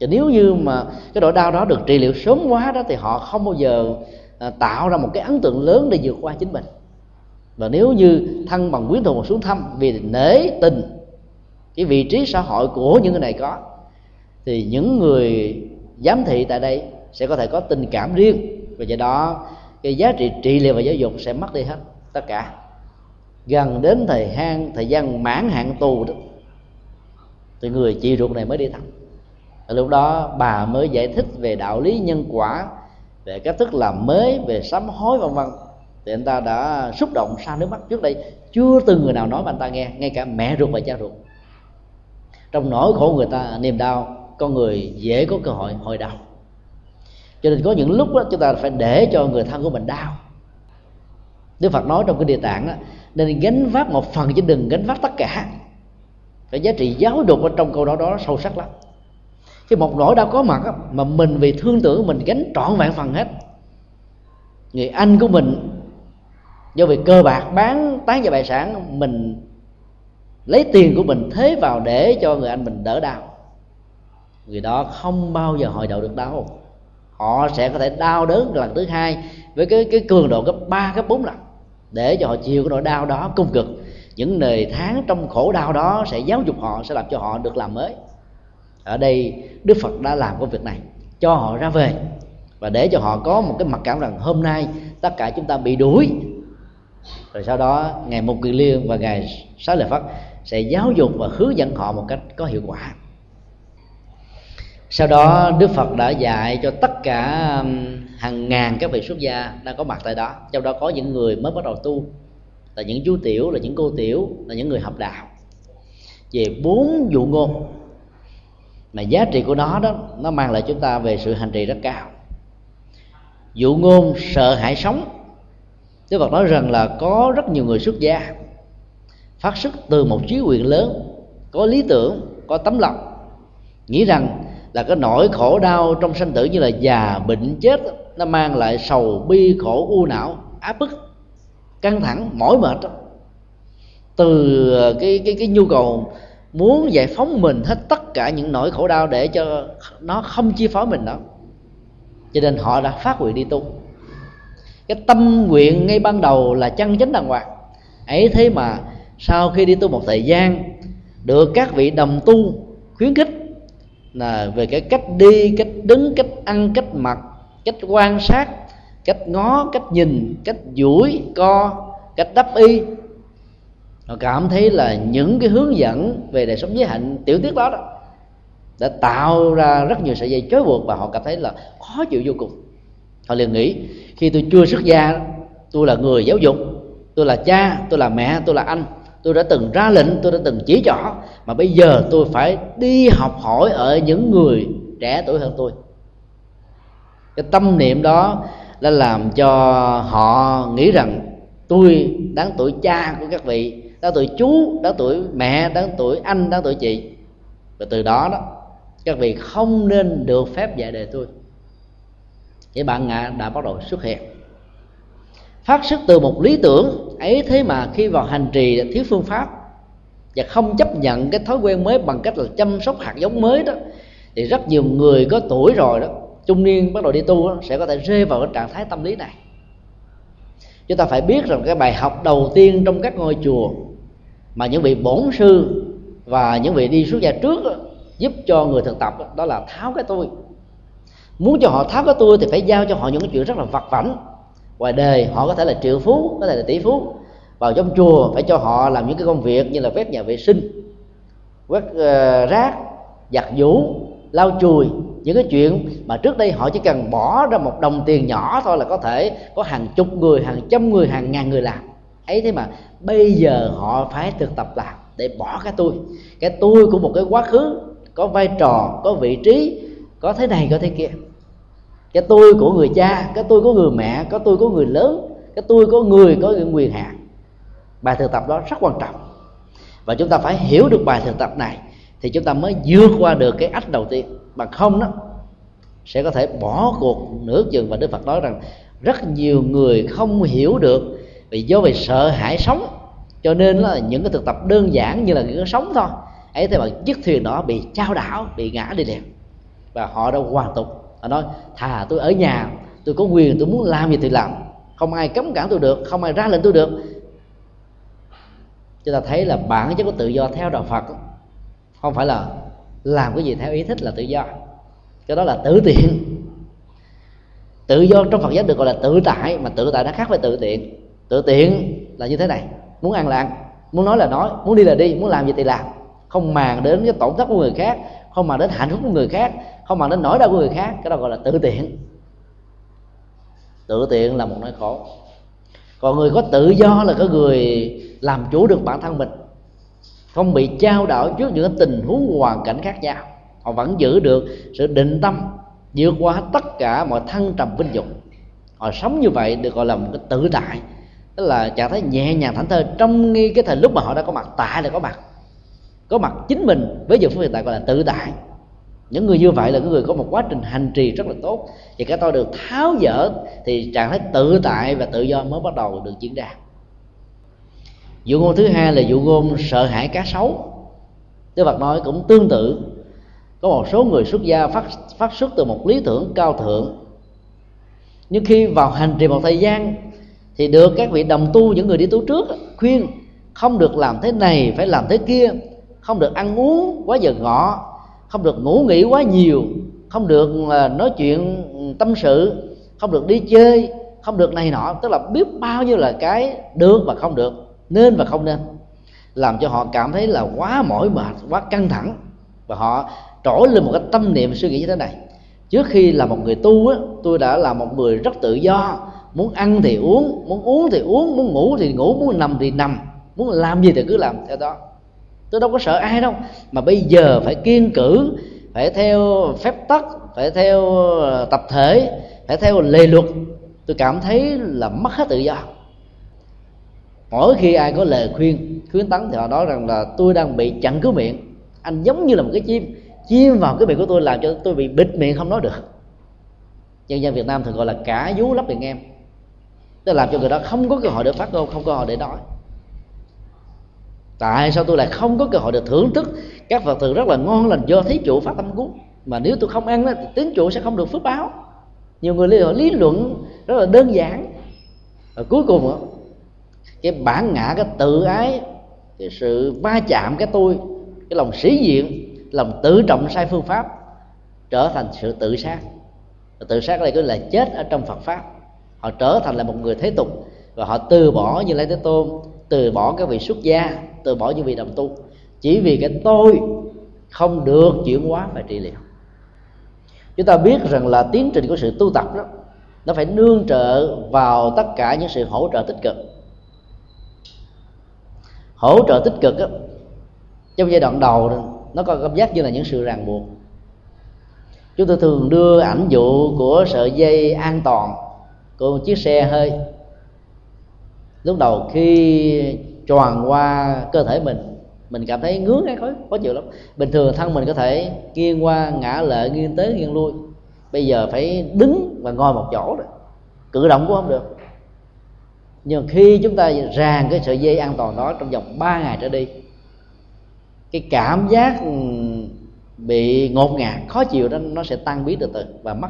Và nếu như mà cái nỗi đau đó được trị liệu sớm quá đó thì họ không bao giờ à, tạo ra một cái ấn tượng lớn để vượt qua chính mình. Và nếu như thân bằng quyến thuộc xuống thăm vì nể tình cái vị trí xã hội của những người này có thì những người giám thị tại đây sẽ có thể có tình cảm riêng. Và do đó cái giá trị trị liệu và giáo dục sẽ mất đi hết tất cả. Gần đến thời gian thời gian mãn hạn tù đó thì người chị ruột này mới đi thăm. Lúc đó bà mới giải thích về đạo lý nhân quả về cách thức làm mới về sám hối vân vân. Thì anh ta đã xúc động xa nước mắt. Trước đây chưa từng người nào nói mà anh ta nghe ngay cả mẹ ruột và cha ruột. Trong nỗi khổ người ta niềm đau con người dễ có cơ hội hồi đau. Cho nên có những lúc đó chúng ta phải để cho người thân của mình đau. Đức Phật nói trong cái địa tạng đó, nên gánh vác một phần chứ đừng gánh vác tất cả. Cái giá trị giáo dục ở trong câu đó đó sâu sắc lắm khi một nỗi đau có mặt mà mình vì thương tưởng mình gánh trọn vẹn phần hết. Người anh của mình do việc cơ bạc bán tán và tài sản mình lấy tiền của mình thế vào để cho người anh mình đỡ đau. Người đó không bao giờ hồi đầu được đau. Họ sẽ có thể đau đớn lần thứ hai với cái cái cường độ gấp 3, gấp 4 lần để cho họ chịu cái nỗi đau đó cung cực. Những ngày tháng trong khổ đau đó sẽ giáo dục họ sẽ làm cho họ được làm mới ở đây, đức phật đã làm công việc này, cho họ ra về. Và để cho họ có một cái mặc cảm rằng hôm nay tất cả chúng ta bị đuổi. Rồi sau đó, ngày một kỳ liên và ngày sáu lợi phật sẽ giáo dục và hướng dẫn họ một cách có hiệu quả. Sau đó, đức phật đã dạy cho tất cả hàng ngàn các vị xuất gia đang có mặt tại đó. Trong đó có những người mới bắt đầu tu, là những chú tiểu, là những cô tiểu, là những người học đạo. Về bốn dụ ngôn mà giá trị của nó đó, nó mang lại chúng ta về sự hành trì rất cao. Dụ ngôn sợ hãi sống. Đức Phật nói rằng là có rất nhiều người xuất gia, phát xuất từ một chí quyền lớn, có lý tưởng, có tấm lòng. Nghĩ rằng là cái nỗi khổ đau trong sanh tử như là già, bệnh, chết, nó mang lại sầu, bi, khổ, u não, áp bức, căng thẳng, mỏi mệt. Từ cái cái cái nhu cầu muốn giải phóng mình hết tất cả những nỗi khổ đau để cho nó không chi phối mình đó. Cho nên họ đã phát nguyện đi tu. Cái tâm nguyện ngay ban đầu là chân chánh đàng hoàng. Ấy thế mà sau khi đi tu một thời gian, được các vị đồng tu khuyến khích là về cái cách đi, cách đứng, cách ăn, cách mặc, cách quan sát, cách ngó, cách nhìn, cách duỗi, co, cách đắp y họ cảm thấy là những cái hướng dẫn về đời sống giới hạnh tiểu tiết đó đó đã tạo ra rất nhiều sợi dây chối buộc và họ cảm thấy là khó chịu vô cùng. Họ liền nghĩ, khi tôi chưa xuất gia, tôi là người giáo dục, tôi là cha, tôi là mẹ, tôi là anh, tôi đã từng ra lệnh, tôi đã từng chỉ trỏ, mà bây giờ tôi phải đi học hỏi ở những người trẻ tuổi hơn tôi. Cái tâm niệm đó đã làm cho họ nghĩ rằng tôi đáng tuổi cha của các vị đáng tuổi chú đáng tuổi mẹ đáng tuổi anh đáng tuổi chị. Và từ đó đó các vị không nên được phép dạy đề tôi. Thì bạn ngạ đã bắt đầu xuất hiện. Phát xuất từ một lý tưởng ấy thế mà khi vào hành trì thiếu phương pháp và không chấp nhận cái thói quen mới bằng cách là chăm sóc hạt giống mới đó thì rất nhiều người có tuổi rồi đó trung niên bắt đầu đi tu đó, sẽ có thể rơi vào cái trạng thái tâm lý này. Chúng ta phải biết rằng cái bài học đầu tiên trong các ngôi chùa mà những vị bổn sư và những vị đi xuất gia trước đó, giúp cho người thực tập đó, đó là tháo cái tôi. Muốn cho họ tháo cái tôi thì phải giao cho họ những cái chuyện rất là vặt vảnh. Ngoài đời họ có thể là triệu phú có thể là tỷ phú. Vào trong chùa phải cho họ làm những cái công việc như là quét nhà vệ sinh quét uh, rác giặt giũ lau chùi những cái chuyện mà trước đây họ chỉ cần bỏ ra một đồng tiền nhỏ thôi là có thể có hàng chục người hàng trăm người hàng ngàn người làm ấy thế mà, bây giờ họ phải thực tập làm để bỏ cái tôi. Cái tôi của một cái quá khứ, có vai trò, có vị trí, có thế này, có thế kia. Cái tôi của người cha, cái tôi của người mẹ, cái tôi của người lớn, cái tôi của người có những quyền hạn. Bài thực tập đó rất quan trọng. Và chúng ta phải hiểu được bài thực tập này thì chúng ta mới vượt qua được cái ách đầu tiên. Bằng không đó, sẽ có thể bỏ cuộc nửa chừng. Và đức phật nói rằng rất nhiều người không hiểu được vì do vì sợ hãi sống, cho nên là những cái thực tập đơn giản như là những cái sống thôi, ấy thế mà chiếc thuyền đó bị trao đảo, bị ngã đi liền. Và họ đã hoàn tục. Họ nói, thà tôi ở nhà, tôi có quyền, tôi muốn làm gì thì làm. Không ai cấm cản tôi được, không ai ra lệnh tôi được. Chúng ta thấy là bản chất của tự do theo đạo phật, không phải là làm cái gì theo ý thích là tự do. Cái đó là tự tiện. Tự do trong phật giáo được gọi là tự tại, mà tự tại nó khác với tự tiện tự tiện là như thế này. Muốn ăn là ăn, muốn nói là nói, muốn đi là đi, muốn làm gì thì làm. Không màng đến cái tổn thất của người khác, không màng đến hạnh phúc của người khác, không màng đến nỗi đau của người khác, cái đó gọi là tự tiện. Tự tiện là một nỗi khổ. Còn người có tự do là cái người làm chủ được bản thân mình. Không bị trao đảo trước những tình huống hoàn cảnh khác nhau. Họ vẫn giữ được sự định tâm, vượt qua tất cả mọi thăng trầm vinh dục. Họ sống như vậy được gọi là một cái tự tại tức là trạng thái nhẹ nhàng thảnh thơi trong ngay cái thời lúc mà họ đã có mặt, tại là có mặt. Có mặt chính mình với giờ phút hiện tại gọi là tự tại. Những người như vậy là những người có một quá trình hành trì rất là tốt. Thì cái tôi được tháo dỡ thì trạng thái tự tại và tự do mới bắt đầu được diễn ra. Dụ ngôn thứ hai là dụ ngôn sợ hãi cá sấu. Đức Phật nói cũng tương tự. Có một số người xuất gia phát phát xuất từ một lý tưởng cao thượng. Nhưng khi vào hành trì một thời gian thì được các vị đồng tu, những người đi tu trước, khuyên, không được làm thế này, phải làm thế kia. Không được ăn uống quá giờ ngọ, không được ngủ nghỉ quá nhiều, không được à, nói chuyện ừ, tâm sự, không được đi chơi, không được này nọ. Tức là biết bao nhiêu là cái được và không được, nên và không nên. Làm cho họ cảm thấy là quá mỏi mệt, quá căng thẳng, và họ trỗi lên một cái tâm niệm suy nghĩ như thế này. Trước khi là một người tu á, tôi đã là một người rất tự do muốn ăn thì uống, muốn uống thì uống, muốn ngủ thì ngủ, muốn nằm thì nằm. Muốn làm gì thì cứ làm theo đó. Tôi đâu có sợ ai đâu. Mà bây giờ phải kiên cử, phải theo phép tắc, phải theo ờ, tập thể, phải theo lề luật. Tôi cảm thấy là mất hết tự do. Mỗi khi ai có lời khuyên, khuyến tấn thì họ nói rằng là tôi đang bị chặn cứu miệng. Anh giống như là một cái chim chim vào cái miệng của tôi làm cho tôi bị bịt miệng không nói được. Dân gian việt nam thường gọi là cả vú lấp miệng em tức là làm cho người đó không có cơ hội để phát ngôn không có cơ hội để nói. Tại sao tôi lại không có cơ hội được thưởng thức các vật thực rất là ngon lành do thí chủ phát tâm cúng? Mà nếu tôi không ăn thì tín chủ sẽ không được phước báo. Nhiều người lý, lý luận rất là đơn giản. Và cuối cùng đó, cái bản ngã cái tự ái cái sự va chạm cái tôi cái lòng sĩ diện lòng tự trọng sai phương pháp trở thành sự tự sát. Tự sát đây cứ là chết ở trong Phật pháp họ trở thành là một người thế tục và họ từ bỏ như lấy thế tôn từ bỏ cái vị xuất gia từ bỏ những vị đồng tu. Chỉ vì cái tôi không được chuyển hóa và trị liệu. Chúng ta biết rằng là tiến trình của sự tu tập đó nó phải nương trợ vào tất cả những sự hỗ trợ tích cực. Hỗ trợ tích cực đó, trong giai đoạn đầu nó có cảm giác như là những sự ràng buộc. Chúng tôi thường đưa ảnh dụ của sợi dây an toàn của một chiếc xe hơi. Lúc đầu khi tròn qua cơ thể mình mình cảm thấy ngứa cái khó, khó chịu lắm. Bình thường thân mình có thể nghiêng qua ngã lệ nghiêng tới nghiêng lui. Bây giờ phải đứng và ngồi một chỗ rồi. Cử động cũng không được. Nhưng khi chúng ta ràng cái sợi dây an toàn đó trong vòng 3 ngày trở đi cái cảm giác ừ, bị ngột ngạt khó chịu đó nó sẽ tan biến từ từ và mất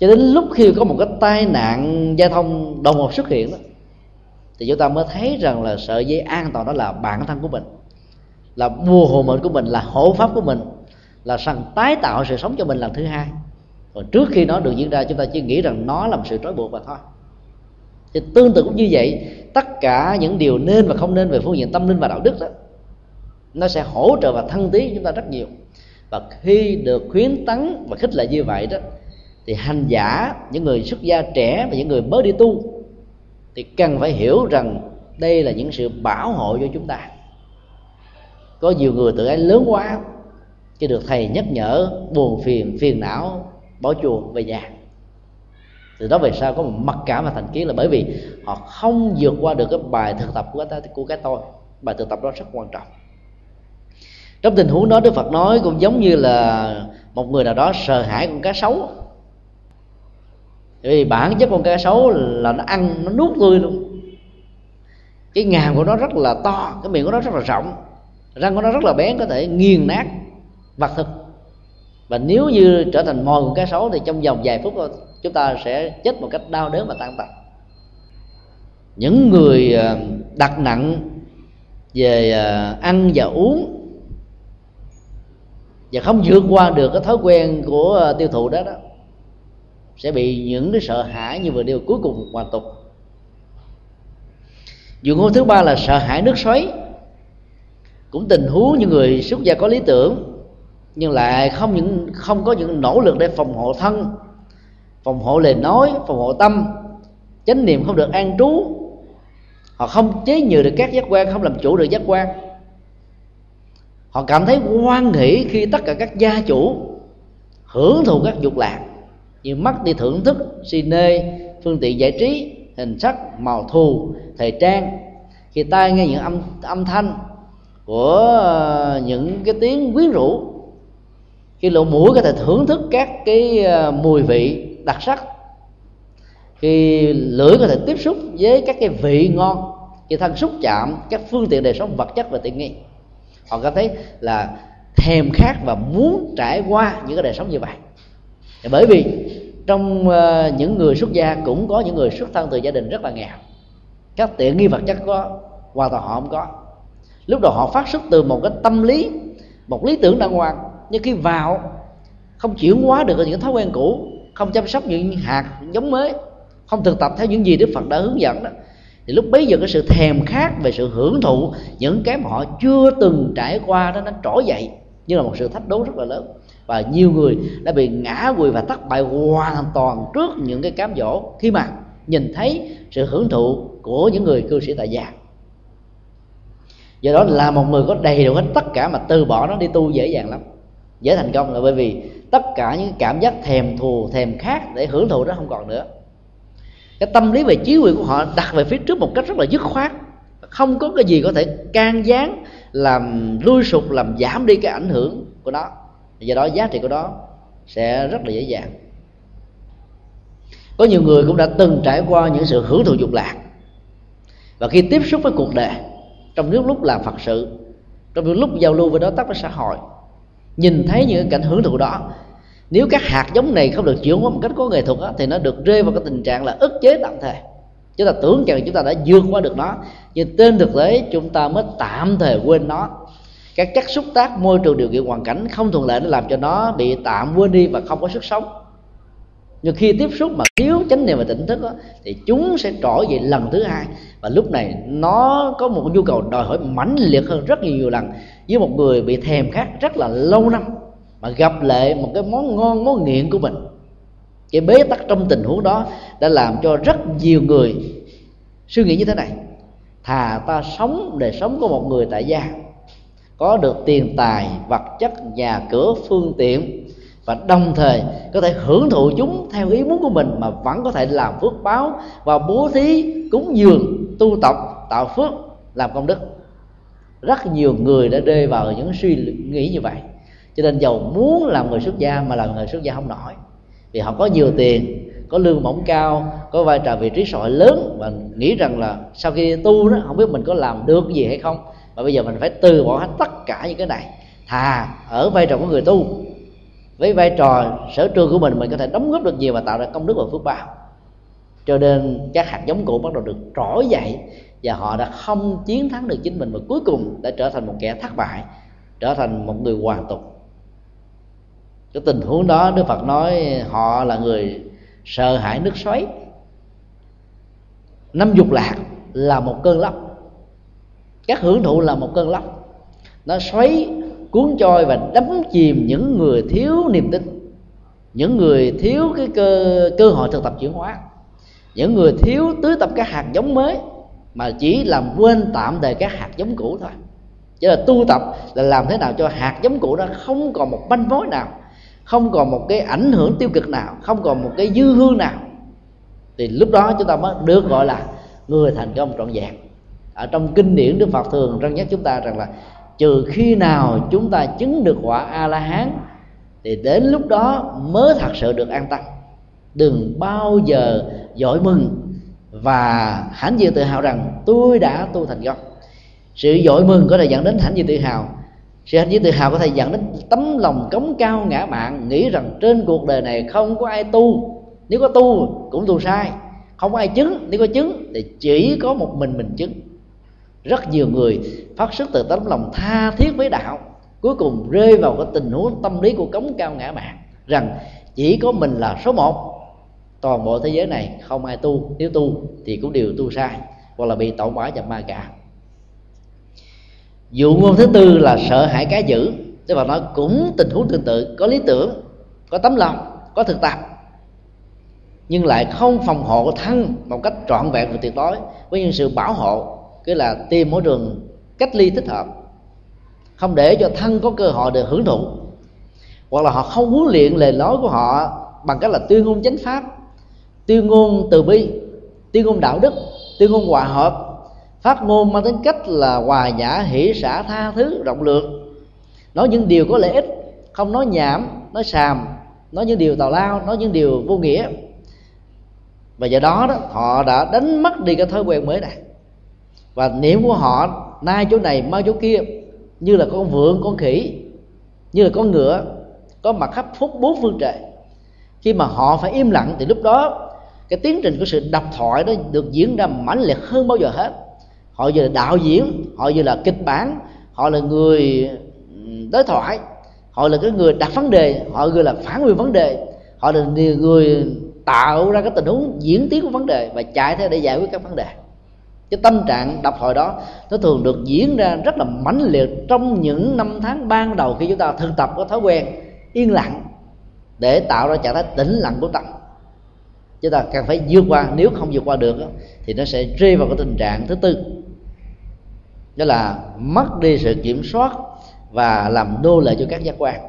cho đến lúc khi có một cái tai nạn giao thông đột ngột xuất hiện đó, thì chúng ta mới thấy rằng là sợi dây an toàn đó là bản thân của mình, là bùa hộ mệnh của mình, là hộ pháp của mình, là sẵn tái tạo sự sống cho mình lần thứ hai. Còn trước khi nó được diễn ra, chúng ta chỉ nghĩ rằng nó là một sự trói buộc mà thôi. Thì tương tự cũng như vậy, tất cả những điều nên và không nên về phương diện tâm linh và đạo đức đó, nó sẽ hỗ trợ và thân tí chúng ta rất nhiều. Và khi được khuyến tấn và khích lệ như vậy đó thì hành giả những người xuất gia trẻ và những người mới đi tu thì cần phải hiểu rằng đây là những sự bảo hộ cho chúng ta. Có nhiều người tự ái lớn quá khi được thầy nhắc nhở buồn phiền phiền não bỏ chùa về nhà. Từ đó về sau có một mặc cảm và thành kiến là bởi vì họ không vượt qua được cái bài thực tập của cái, của cái tôi. Bài thực tập đó rất quan trọng. Trong tình huống đó đức phật nói cũng giống như là một người nào đó sợ hãi con cá sấu vì bản chất con cá sấu là nó ăn, nó nuốt tươi luôn. Cái ngàm của nó rất là to, cái miệng của nó rất là rộng, răng của nó rất là bén, có thể nghiền nát vật thực và nếu như trở thành mồi của cá sấu thì trong vòng vài phút thôi, chúng ta sẽ chết một cách đau đớn và tan tật. Những người à, đặt nặng về à, ăn và uống và không vượt qua được cái thói quen của à, tiêu thụ đó đó sẽ bị những cái sợ hãi như vừa điều cuối cùng hoàn tục. Dụ ngôn thứ ba là sợ hãi nước xoáy, cũng tình huống những người xuất gia có lý tưởng, nhưng lại không những, không có những nỗ lực để phòng hộ thân, phòng hộ lời nói, phòng hộ tâm, chánh niệm không được an trú. Họ không chế nhự được các giác quan, không làm chủ được giác quan. Họ cảm thấy hoan hỷ khi tất cả các gia chủ hưởng thụ các dục lạc như mắt đi thưởng thức cine phương tiện giải trí, hình sắc, màu thù, thời trang. Khi tai nghe những âm âm thanh của ờ, những cái tiếng quyến rũ khi lỗ mũi có thể thưởng thức các cái ờ, mùi vị đặc sắc. Khi lưỡi có thể tiếp xúc với các cái vị ngon, khi thân xúc chạm các phương tiện đời sống vật chất và tiện nghi. Họ cảm thấy là thèm khát và muốn trải qua những cái đời sống như vậy bởi vì trong ờ, những người xuất gia cũng có những người xuất thân từ gia đình rất là nghèo. Các tiện nghi vật chất có hoàn toàn họ không có. Lúc đầu họ phát xuất từ một cái tâm lý, một lý tưởng đàng hoàng, nhưng khi vào, không chuyển hóa được những thói quen cũ, không chăm sóc những hạt giống mới, không thực tập theo những gì đức phật đã hướng dẫn đó, thì lúc bấy giờ cái sự thèm khát về sự hưởng thụ những cái mà họ chưa từng trải qua đó, nó trỗi dậy như là một sự thách đố rất là lớn và nhiều người đã bị ngã quỳ và thất bại hoàn toàn trước những cái cám dỗ. Khi mà nhìn thấy sự hưởng thụ của những người cư sĩ tại gia. Do đó là một người có đầy đủ hết tất cả mà từ bỏ nó đi tu dễ dàng lắm. Dễ thành công là bởi vì tất cả những cảm giác thèm thù, thèm khát để hưởng thụ đó không còn nữa. Cái tâm lý về trí quyền của họ đặt về phía trước một cách rất là dứt khoát. Không có cái gì có thể can gián, làm lui sụp, làm giảm đi cái ảnh hưởng của nó do đó giá trị của đó sẽ rất là dễ dàng. Có nhiều người cũng đã từng trải qua những sự hưởng thụ dục lạc. Và khi tiếp xúc với cuộc đời trong những lúc làm phật sự trong những lúc giao lưu với đối tác với xã hội nhìn thấy những cảnh hưởng thụ đó nếu các hạt giống này không được chuyển hóa một cách có nghệ thuật đó, thì nó được rơi vào cái tình trạng là ức chế tạm thời. Chúng ta tưởng rằng chúng ta đã vượt qua được nó nhưng trên thực tế chúng ta mới tạm thời quên nó các chất xúc tác môi trường điều kiện hoàn cảnh không thuận lợi nó làm cho nó bị tạm quên đi và không có sức sống. Nhưng khi tiếp xúc mà thiếu chánh niệm và tỉnh thức đó, thì chúng sẽ trỗi dậy lần thứ hai. Và lúc này nó có một nhu cầu đòi hỏi mãnh liệt hơn rất nhiều, nhiều lần. Với một người bị thèm khát rất là lâu năm mà gặp lại một cái món ngon món nghiện của mình. Cái bế tắc trong tình huống đó đã làm cho rất nhiều người suy nghĩ như thế này. Thà ta sống để sống của một người tại gia có được tiền tài, vật chất, nhà cửa, phương tiện và đồng thời có thể hưởng thụ chúng theo ý muốn của mình mà vẫn có thể làm phước báo và bố thí, cúng dường, tu tập, tạo phước, làm công đức. Rất nhiều người đã rơi vào những suy nghĩ như vậy. Cho nên giàu muốn làm người xuất gia mà làm người xuất gia không nổi. Vì họ có nhiều tiền, có lương mỏng cao, có vai trò vị trí xã hội lớn và nghĩ rằng là sau khi tu đó, không biết mình có làm được gì hay không và bây giờ mình phải từ bỏ hết tất cả những cái này. Thà ở vai trò của người tu, với vai trò sở trường của mình mình có thể đóng góp được nhiều và tạo ra công đức và phước báo. Cho nên các hạt giống cũ bắt đầu được trỗi dậy và họ đã không chiến thắng được chính mình và cuối cùng đã trở thành một kẻ thất bại, trở thành một người hoàn tục. Cái tình huống đó, đức phật nói họ là người sợ hãi nước xoáy. Năm dục lạc là một cơn lốc các hưởng thụ là một cơn lốc. Nó xoáy, cuốn trôi và đắm chìm những người thiếu niềm tin, những người thiếu cái cơ cơ hội thực tập chuyển hóa, những người thiếu tưới tập các hạt giống mới, mà chỉ làm quên tạm thời các hạt giống cũ thôi. Chứ là tu tập là làm thế nào cho hạt giống cũ đó không còn một manh mối nào, không còn một cái ảnh hưởng tiêu cực nào, không còn một cái dư hương nào. Thì lúc đó chúng ta mới được gọi là người thành công trọn vẹn ở trong kinh điển đức phật thường răng nhắc chúng ta rằng là trừ khi nào chúng ta chứng được quả a la hán thì đến lúc đó mới thật sự được an tâm. Đừng bao giờ dội mừng và hãnh diện tự hào rằng tôi đã tu thành công. Sự dội mừng có thể dẫn đến hãnh diện tự hào. Sự hãnh diện tự hào có thể dẫn đến tấm lòng cống cao ngã mạn, nghĩ rằng trên cuộc đời này không có ai tu. Nếu có tu cũng tu sai. Không có ai chứng, nếu có chứng thì chỉ có một mình mình chứng rất nhiều người phát xuất từ tấm lòng tha thiết với đạo, cuối cùng rơi vào cái tình huống tâm lý của cống cao ngã mạn, rằng chỉ có mình là số một. Toàn bộ thế giới này không ai tu, nếu tu thì cũng đều tu sai, hoặc là bị tẩu quả nhập ma cả. Dụ ngôn thứ tư là sợ hãi cái dữ, tức là nói cũng tình huống tương tự, có lý tưởng, có tấm lòng, có thực tập, nhưng lại không phòng hộ thân một cách trọn vẹn và tuyệt đối với những sự bảo hộ cứ là tìm môi trường cách ly thích hợp. Không để cho thân có cơ hội được hưởng thụ. Hoặc là họ không huấn luyện lời nói của họ bằng cách là tuyên ngôn chánh pháp, tuyên ngôn từ bi, tuyên ngôn đạo đức, tuyên ngôn hòa hợp, phát ngôn mang tính cách là hòa nhã, hỷ xả tha thứ, rộng lượng. Nói những điều có lợi ích, không nói nhảm, nói xàm nói những điều tào lao, nói những điều vô nghĩa. Và do đó đó, họ đã đánh mất đi cái thói quen mới này và niệm của họ, nay chỗ này, mai chỗ kia, như là con vượn con khỉ, như là con ngựa, có mặt khắp phúc bốn phương trời. Khi mà họ phải im lặng thì lúc đó, cái tiến trình của sự độc thoại đó được diễn ra mãnh liệt hơn bao giờ hết. Họ giờ là đạo diễn, họ giờ là kịch bản, họ là người đối thoại, họ là cái người đặt vấn đề, họ người là phản biện vấn đề, họ là người tạo ra cái tình huống diễn tiến của vấn đề và chạy theo để giải quyết các vấn đề cái tâm trạng đọc hồi đó, nó thường được diễn ra rất là mãnh liệt trong những năm tháng ban đầu khi chúng ta thực tập có thói quen yên lặng để tạo ra trạng thái tĩnh lặng của tâm. Chúng ta cần phải vượt qua, nếu không vượt qua được thì nó sẽ rơi vào cái tình trạng thứ tư. Đó là mất đi sự kiểm soát và làm đô lệ cho các giác quan.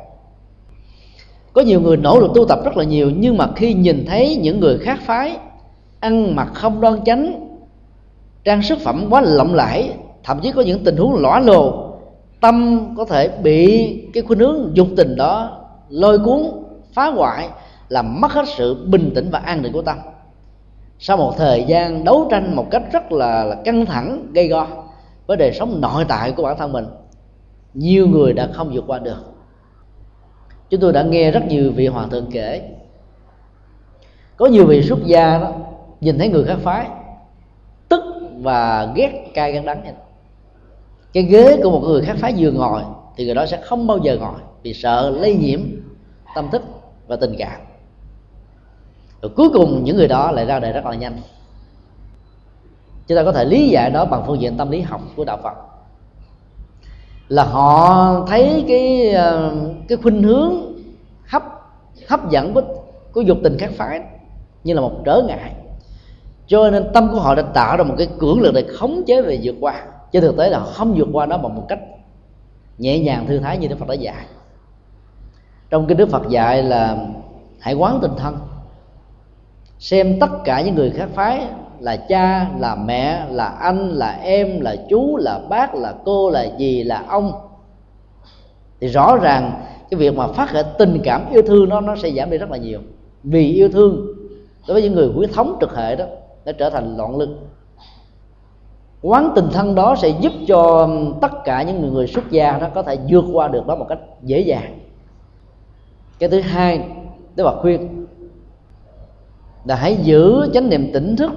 Có nhiều người nỗ lực tu tập rất là nhiều, nhưng mà khi nhìn thấy những người khác phái, ăn mặc không đoan chánh trang sức phẩm quá lộng lẫy thậm chí có những tình huống lõa lồ. Tâm có thể bị cái khuynh hướng dục tình đó lôi cuốn phá hoại làm mất hết sự bình tĩnh và an định của tâm. Sau một thời gian đấu tranh một cách rất là, là căng thẳng gây go với đời sống nội tại của bản thân mình nhiều người đã không vượt qua được. Chúng tôi đã nghe rất nhiều vị hòa thượng kể. Có nhiều vị xuất gia đó nhìn thấy người khác phái và ghét cay gan đắng cái ghế của một người khác phái vừa ngồi thì người đó sẽ không bao giờ ngồi vì sợ lây nhiễm tâm thức và tình cảm. Rồi cuối cùng những người đó lại ra đời rất là nhanh. Chúng ta có thể lý giải đó bằng phương diện tâm lý học của đạo phật. Là họ thấy cái ờ, cái khuynh hướng hấp hấp dẫn của của dục tình khác phái như là một trở ngại cho nên tâm của họ đã tạo ra một cái cưỡng lực để khống chế về vượt qua. Chứ thực tế là họ không vượt qua nó bằng một cách nhẹ nhàng, thư thái như đức phật đã dạy. Trong cái đức phật dạy là hãy quán tình thân. Xem tất cả những người khác phái là cha, là mẹ, là anh, là em, là chú, là bác, là cô, là dì, là ông. Thì rõ ràng cái việc mà phát khởi tình cảm yêu thương nó nó sẽ giảm đi rất là nhiều. Vì yêu thương, đối với những người huyết thống trực hệ đó nó trở thành loạn lưng. Quán tình thân đó sẽ giúp cho tất cả những người, người xuất gia nó có thể vượt qua được đó một cách dễ dàng. Cái thứ hai Đức Phật khuyên. Là hãy giữ chánh niệm tỉnh thức.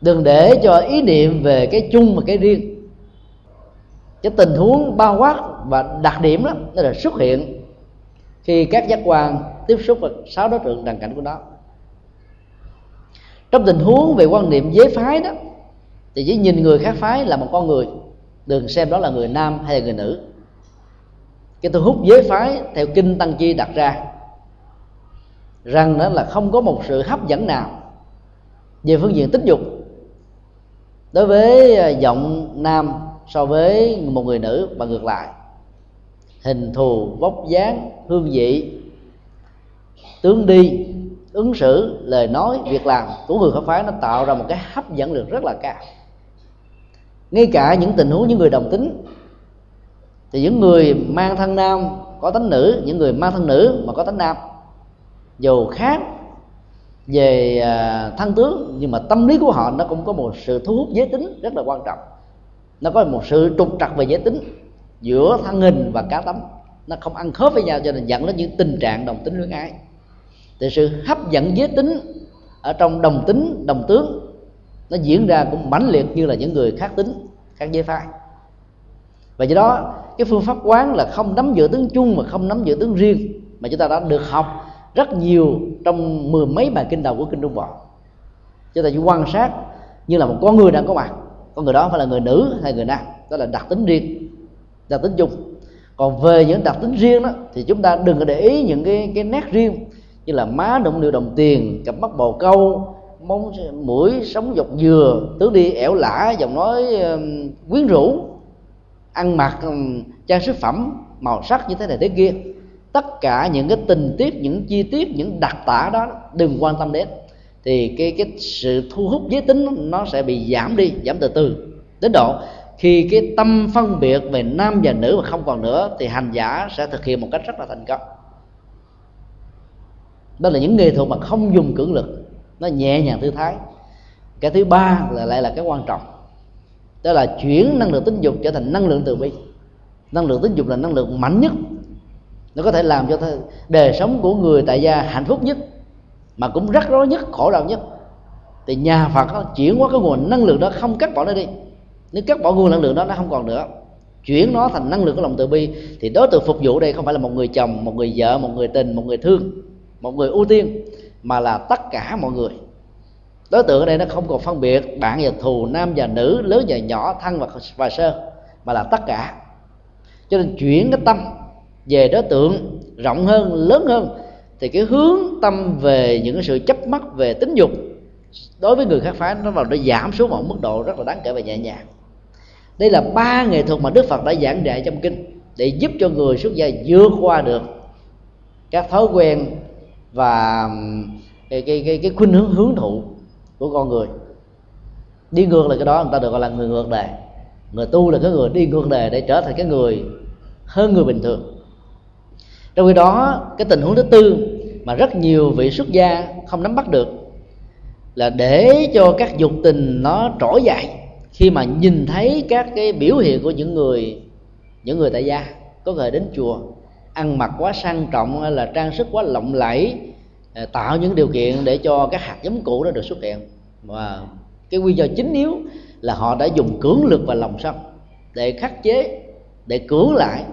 Đừng để cho ý niệm về cái chung và cái riêng. Cái tình huống bao quát và đặc điểm đó nó là xuất hiện khi các giác quan tiếp xúc với sáu đối tượng đằng cảnh của nó trong tình huống về quan niệm giới phái đó, thì chỉ nhìn người khác phái là một con người. Đừng xem đó là người nam hay là người nữ. Cái thu hút giới phái theo kinh tăng chi đặt ra, rằng đó là không có một sự hấp dẫn nào về phương diện tính dục. Đối với à, giọng nam so với một người nữ và ngược lại. Hình thù, vóc dáng, hương vị, tướng đi ứng xử lời nói việc làm của người khác phái nó tạo ra một cái hấp dẫn lực rất là cao. Ngay cả những tình huống những người đồng tính thì những người mang thân nam có tánh nữ những người mang thân nữ mà có tánh nam dù khác về à, thân tướng nhưng mà tâm lý của họ nó cũng có một sự thu hút giới tính rất là quan trọng. Nó có một sự trục trặc về giới tính giữa thân hình và cá tấm, nó không ăn khớp với nhau cho nên dẫn đến những tình trạng đồng tính luyến ái thì sự hấp dẫn giới tính ở trong đồng tính, đồng tướng, nó diễn ra cũng mãnh liệt như là những người khác tính, khác giới phái. Và do đó, cái phương pháp quán là không nắm giữ tướng chung mà không nắm giữ tướng riêng, mà chúng ta đã được học rất nhiều trong mười mấy bài kinh đầu của kinh trung bộ chúng ta chỉ quan sát như là một con người đang có mặt. Con người đó phải là người nữ hay người nam, đó là đặc tính riêng, đặc tính chung còn về những đặc tính riêng đó, thì chúng ta đừng có để ý những cái cái nét riêng như là má đụng điều đồng tiền, cặp mắt bồ câu móng mũi, sống dọc dừa tướng đi, ẻo lả, giọng nói quyến rũ, ăn mặc trang sức phẩm, màu sắc như thế này thế kia. Tất cả những cái tình tiết, những chi tiết, những đặc tả đó đừng quan tâm đến. Thì cái cái sự thu hút giới tính nó sẽ bị giảm đi, giảm từ từ. Đến độ, khi cái tâm phân biệt về nam và nữ mà không còn nữa, thì hành giả sẽ thực hiện một cách rất là thành công đó là những nghệ thuật mà không dùng cưỡng lực. Nó nhẹ nhàng thư thái. Cái thứ ba là lại là cái quan trọng. Đó là chuyển năng lượng tính dục trở thành năng lượng từ bi. Năng lượng tính dục là năng lượng mạnh nhất. Nó có thể làm cho đời sống của người tại gia hạnh phúc nhất, mà cũng rắc rối nhất, khổ đau nhất. Thì nhà phật chuyển qua cái nguồn năng lượng đó không cắt bỏ nó đi. Nếu cắt bỏ nguồn năng lượng đó, nó không còn nữa. Chuyển nó thành năng lượng của lòng từ bi, thì đối tượng phục vụ đây không phải là một người chồng, một người vợ, một người tình, một người thương một người ưu tiên mà là tất cả mọi người. Đối tượng ở đây nó không còn phân biệt bạn và thù nam và nữ lớn và nhỏ thân và, và sơ mà là tất cả. Cho nên chuyển cái tâm về đối tượng rộng hơn lớn hơn thì cái hướng tâm về những cái sự chấp mắc về tính dục đối với người khác phái nó vào nó giảm xuống một mức độ rất là đáng kể và nhẹ nhàng. Đây là ba nghệ thuật mà đức phật đã giảng dạy trong kinh để giúp cho người xuất gia vượt qua được các thói quen và cái cái cái, cái khuynh hướng hướng thụ của con người. Đi ngược lại cái đó người ta được gọi là người ngược đề. Người tu là cái người đi ngược đề để trở thành cái người hơn người bình thường. Trong khi đó cái tình huống thứ tư mà rất nhiều vị xuất gia không nắm bắt được là để cho các dục tình nó trỗi dậy khi mà nhìn thấy các cái biểu hiện của những người những người tại gia có người đến chùa ăn mặc quá sang trọng hay là trang sức quá lộng lẫy ờ, tạo những điều kiện để cho các hạt giống cũ đó được xuất hiện. Và cái nguyên do chính yếu là họ đã dùng cưỡng lực và lòng sân để khắc chế, để cưỡng lại,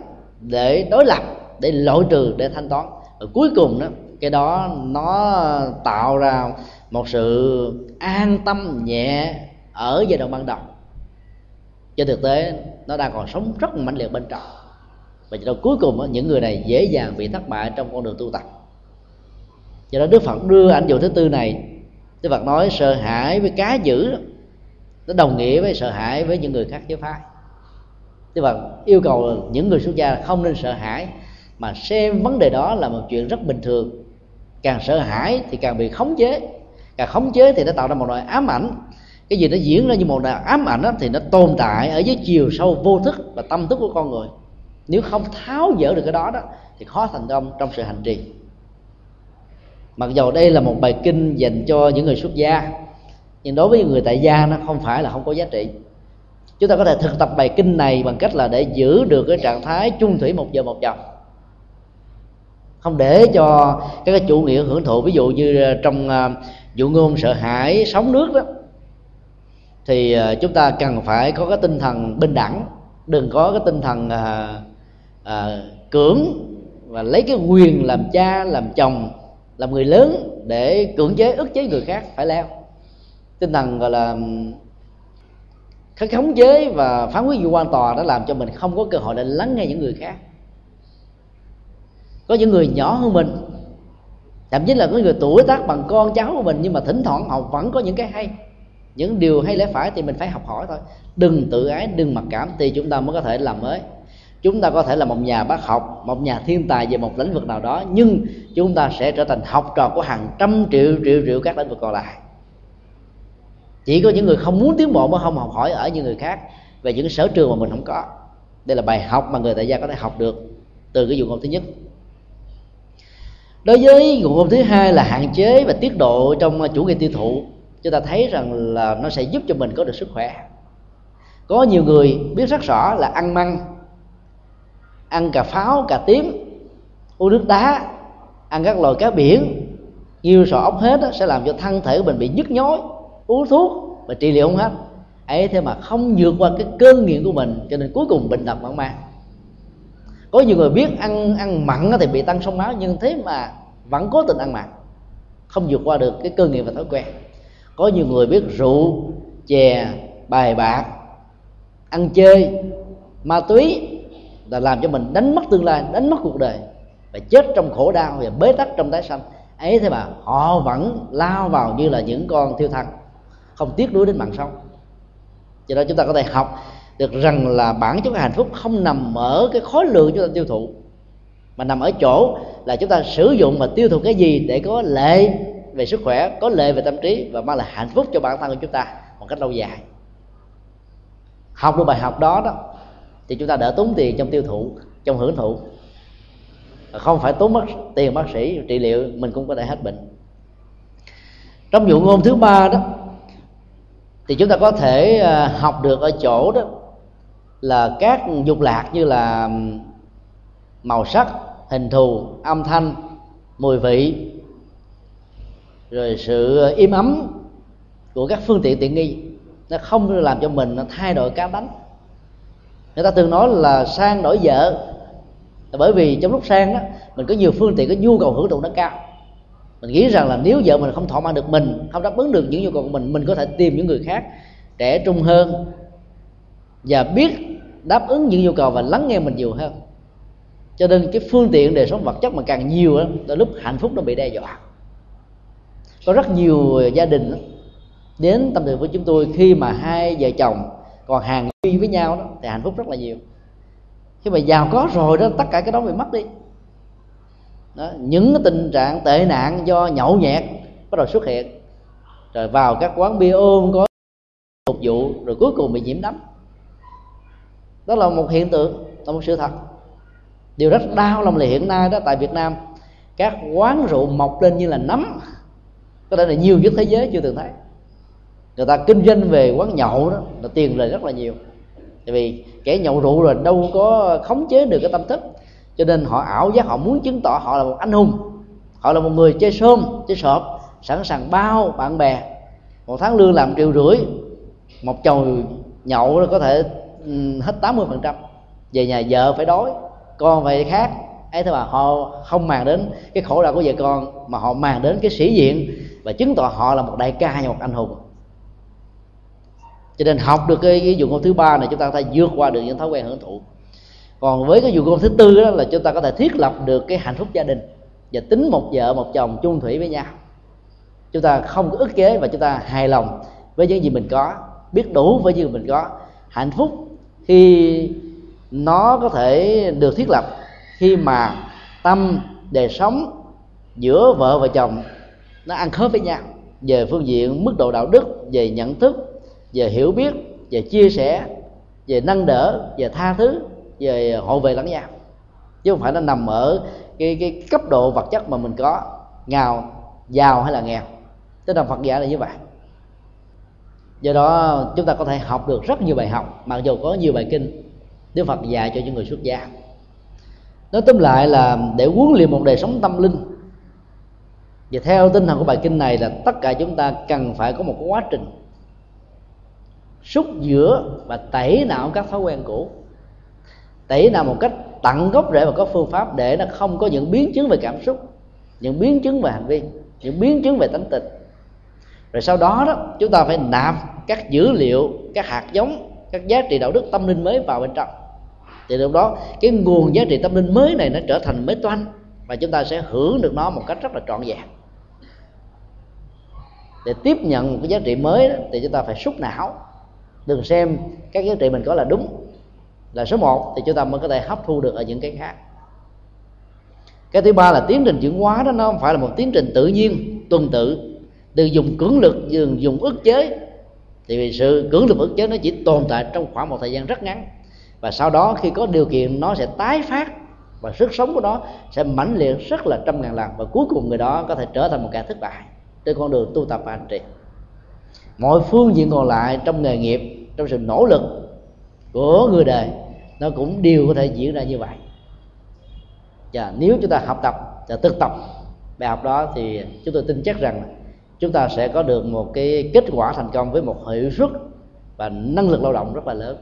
để đối lập, để loại trừ, để thanh toán. Và cuối cùng đó, cái đó nó tạo ra một sự an tâm nhẹ ở giai đoạn ban đầu. Trên thực tế, nó đang còn sống rất mãnh liệt bên trong và cho cuối cùng những người này dễ dàng bị thất bại trong con đường tu tập. Do đó đức phật đưa ảnh dụ thứ tư này. Đức phật nói sợ hãi với cá dữ nó đồng nghĩa với sợ hãi với những người khác giới phái đức phật yêu cầu những người xuất gia không nên sợ hãi mà xem vấn đề đó là một chuyện rất bình thường. Càng sợ hãi thì càng bị khống chế. Càng khống chế thì nó tạo ra một loại ám ảnh. Cái gì nó diễn ra như một loại ám ảnh đó, thì nó tồn tại ở dưới chiều sâu vô thức và tâm thức của con người nếu không tháo dỡ được cái đó đó, thì khó thành công trong sự hành trì. Mặc dù đây là một bài kinh dành cho những người xuất gia, nhưng đối với người tại gia nó không phải là không có giá trị. Chúng ta có thể thực tập bài kinh này bằng cách là để giữ được cái trạng thái chung thủy một giờ một dòng. Không để cho các cái chủ nghĩa hưởng thụ, ví dụ như ờ, trong ờ, dụ ngôn, sợ hãi, sóng nước đó, thì ờ, chúng ta cần phải có cái tinh thần bình đẳng, đừng có cái tinh thần à, cưỡng và lấy cái quyền làm cha làm chồng làm người lớn để cưỡng chế ức chế người khác phải leo. Tinh thần gọi là cái khống chế và phán quyết vụ quan tòa đã làm cho mình không có cơ hội để lắng nghe những người khác. Có những người nhỏ hơn mình thậm chí là có người tuổi tác bằng con cháu của mình nhưng mà thỉnh thoảng họ vẫn có những cái hay. Những điều hay lẽ phải thì mình phải học hỏi thôi. Đừng tự ái đừng mặc cảm thì chúng ta mới có thể làm mới chúng ta có thể là một nhà bác học, một nhà thiên tài về một lĩnh vực nào đó, nhưng chúng ta sẽ trở thành học trò của hàng trăm triệu triệu triệu các lĩnh vực còn lại. Chỉ có những người không muốn tiến bộ mới không học hỏi ở những người khác về những sở trường mà mình không có. Đây là bài học mà người tại gia có thể học được từ cái dụng ngôn thứ nhất. Đối với dụng ngôn thứ hai là hạn chế và tiết độ trong chủ nghĩa tiêu thụ, chúng ta thấy rằng là nó sẽ giúp cho mình có được sức khỏe. Có nhiều người biết rất rõ là ăn măng ăn cà pháo cà tím uống nước đá ăn các loài cá biển nhiều sò ốc hết đó, sẽ làm cho thân thể của mình bị nhức nhối uống thuốc và trị liệu không hết. Ấy thế mà không vượt qua cái cơn nghiện của mình cho nên cuối cùng bệnh tật mặn mang có nhiều người biết ăn ăn mặn thì bị tăng sông máu nhưng thế mà vẫn cố tình ăn mặn không vượt qua được cái cơ nghiện và thói quen. Có nhiều người biết rượu chè bài bạc ăn chơi ma túy là làm cho mình đánh mất tương lai, đánh mất cuộc đời và chết trong khổ đau và bế tắc trong tái sanh. Ấy thế mà họ vẫn lao vào như là những con thiêu thân, không tiếc nuối đến mạng sống. Cho nên chúng ta có thể học được rằng là bản chất hạnh phúc không nằm ở cái khối lượng chúng ta tiêu thụ, mà nằm ở chỗ là chúng ta sử dụng và tiêu thụ cái gì để có lệ về sức khỏe, có lệ về tâm trí và mang lại hạnh phúc cho bản thân của chúng ta một cách lâu dài. Học được bài học đó đó thì chúng ta đỡ tốn tiền trong tiêu thụ, trong hưởng thụ. Không phải tốn mất tiền bác sĩ, trị liệu, mình cũng có thể hết bệnh. Trong dụ ngôn thứ ba đó, thì chúng ta có thể à, học được ở chỗ đó là các dục lạc như là màu sắc, hình thù, âm thanh, mùi vị, rồi sự im ấm của các phương tiện tiện nghi. Nó không làm cho mình nó thay đổi cá đánh người ta thường nói là sang đổi vợ. Là bởi vì trong lúc sang đó mình có nhiều phương tiện có nhu cầu hưởng thụ nó cao. Mình nghĩ rằng là nếu vợ mình không thỏa mãn được mình không đáp ứng được những nhu cầu của mình mình có thể tìm những người khác trẻ trung hơn và biết đáp ứng những nhu cầu và lắng nghe mình nhiều hơn. Cho nên cái phương tiện đời sống vật chất mà càng nhiều đó, lúc hạnh phúc nó bị đe dọa. Có rất nhiều gia đình đến tâm sự với chúng tôi khi mà hai vợ chồng còn hàng duy với nhau đó thì hạnh phúc rất là nhiều. Khi mà giàu có rồi đó tất cả cái đó bị mất đi. Đó, những cái tình trạng tệ nạn do nhậu nhẹt bắt đầu xuất hiện. Rồi vào các quán bia ôm có phục vụ rồi cuối cùng bị nhiễm nấm đó là một hiện tượng là một sự thật. Điều rất đau lòng là hiện nay đó tại Việt Nam các quán rượu mọc lên như là nấm. Có thể là nhiều nhất thế giới chưa từng thấy người ta kinh doanh về quán nhậu đó là tiền lời rất là nhiều. Tại vì kẻ nhậu rượu rồi đâu có khống chế được cái tâm thức. Cho nên họ ảo giác họ muốn chứng tỏ họ là một anh hùng. Họ là một người chơi sôm, chơi sọp sẵn sàng bao bạn bè. Một tháng lương làm triệu rưỡi một chầu nhậu có thể hết 80% phần trăm. Về nhà vợ phải đói con phải khác ấy thế mà họ không màng đến cái khổ đau của vợ con mà họ màng đến cái sĩ diện và chứng tỏ họ là một đại ca và một anh hùng cho nên học được cái, cái dụng ngôn thứ ba này chúng ta có thể vượt qua được những thói quen hưởng thụ. Còn với cái dụng ngôn thứ tư đó là chúng ta có thể thiết lập được cái hạnh phúc gia đình và tính một vợ một chồng chung thủy với nhau. Chúng ta không có ức chế và chúng ta hài lòng với những gì mình có biết đủ với những gì mình có. Hạnh phúc khi nó có thể được thiết lập khi mà tâm đời sống giữa vợ và chồng nó ăn khớp với nhau về phương diện mức độ đạo đức về nhận thức về hiểu biết, về chia sẻ, về nâng đỡ, về tha thứ, về hộ về lẫn nhau. Chứ không phải nó nằm ở cái cái cấp độ vật chất mà mình có, nghèo, giàu hay là nghèo. Tức là phật giả là như vậy. Do đó chúng ta có thể học được rất nhiều bài học, mặc dù có nhiều bài kinh, đức phật dạy cho những người xuất gia. Nói tóm lại là để huấn luyện một đời sống tâm linh, và theo tinh thần của bài kinh này là tất cả chúng ta cần phải có một quá trình xúc giữa và tẩy não các thói quen cũ. Tẩy nào một cách tận gốc rễ và có phương pháp để nó không có những biến chứng về cảm xúc những biến chứng về hành vi những biến chứng về tánh tình. Rồi sau đó đó chúng ta phải nạp các dữ liệu các hạt giống các giá trị đạo đức tâm linh mới vào bên trong. Thì lúc đó cái nguồn giá trị tâm linh mới này nó trở thành mới toanh và chúng ta sẽ hưởng được nó một cách rất là trọn vẹn. Để tiếp nhận một cái giá trị mới đó, thì chúng ta phải xúc não đừng xem các giá trị mình có là đúng, là số 1 thì chúng ta mới có thể hấp thu được ở những cái khác. Cái thứ ba là tiến trình chuyển hóa đó, nó không phải là một tiến trình tự nhiên, tuần tự, từ dùng cưỡng lực dùng dùng ức chế. Thì vì sự cưỡng lực ức chế nó chỉ tồn tại trong khoảng một thời gian rất ngắn, và sau đó khi có điều kiện, nó sẽ tái phát, và sức sống của nó sẽ mãnh liệt rất là trăm ngàn lần, và cuối cùng người đó có thể trở thành một kẻ thất bại trên con đường tu tập và hành trì mọi phương diện còn lại trong nghề nghiệp, trong sự nỗ lực của người đời, nó cũng đều có thể diễn ra như vậy. Và nếu chúng ta học tập và thực tập bài học đó thì chúng tôi tin chắc rằng chúng ta sẽ có được một cái kết quả thành công với một hiệu suất và năng lực lao động rất là lớn.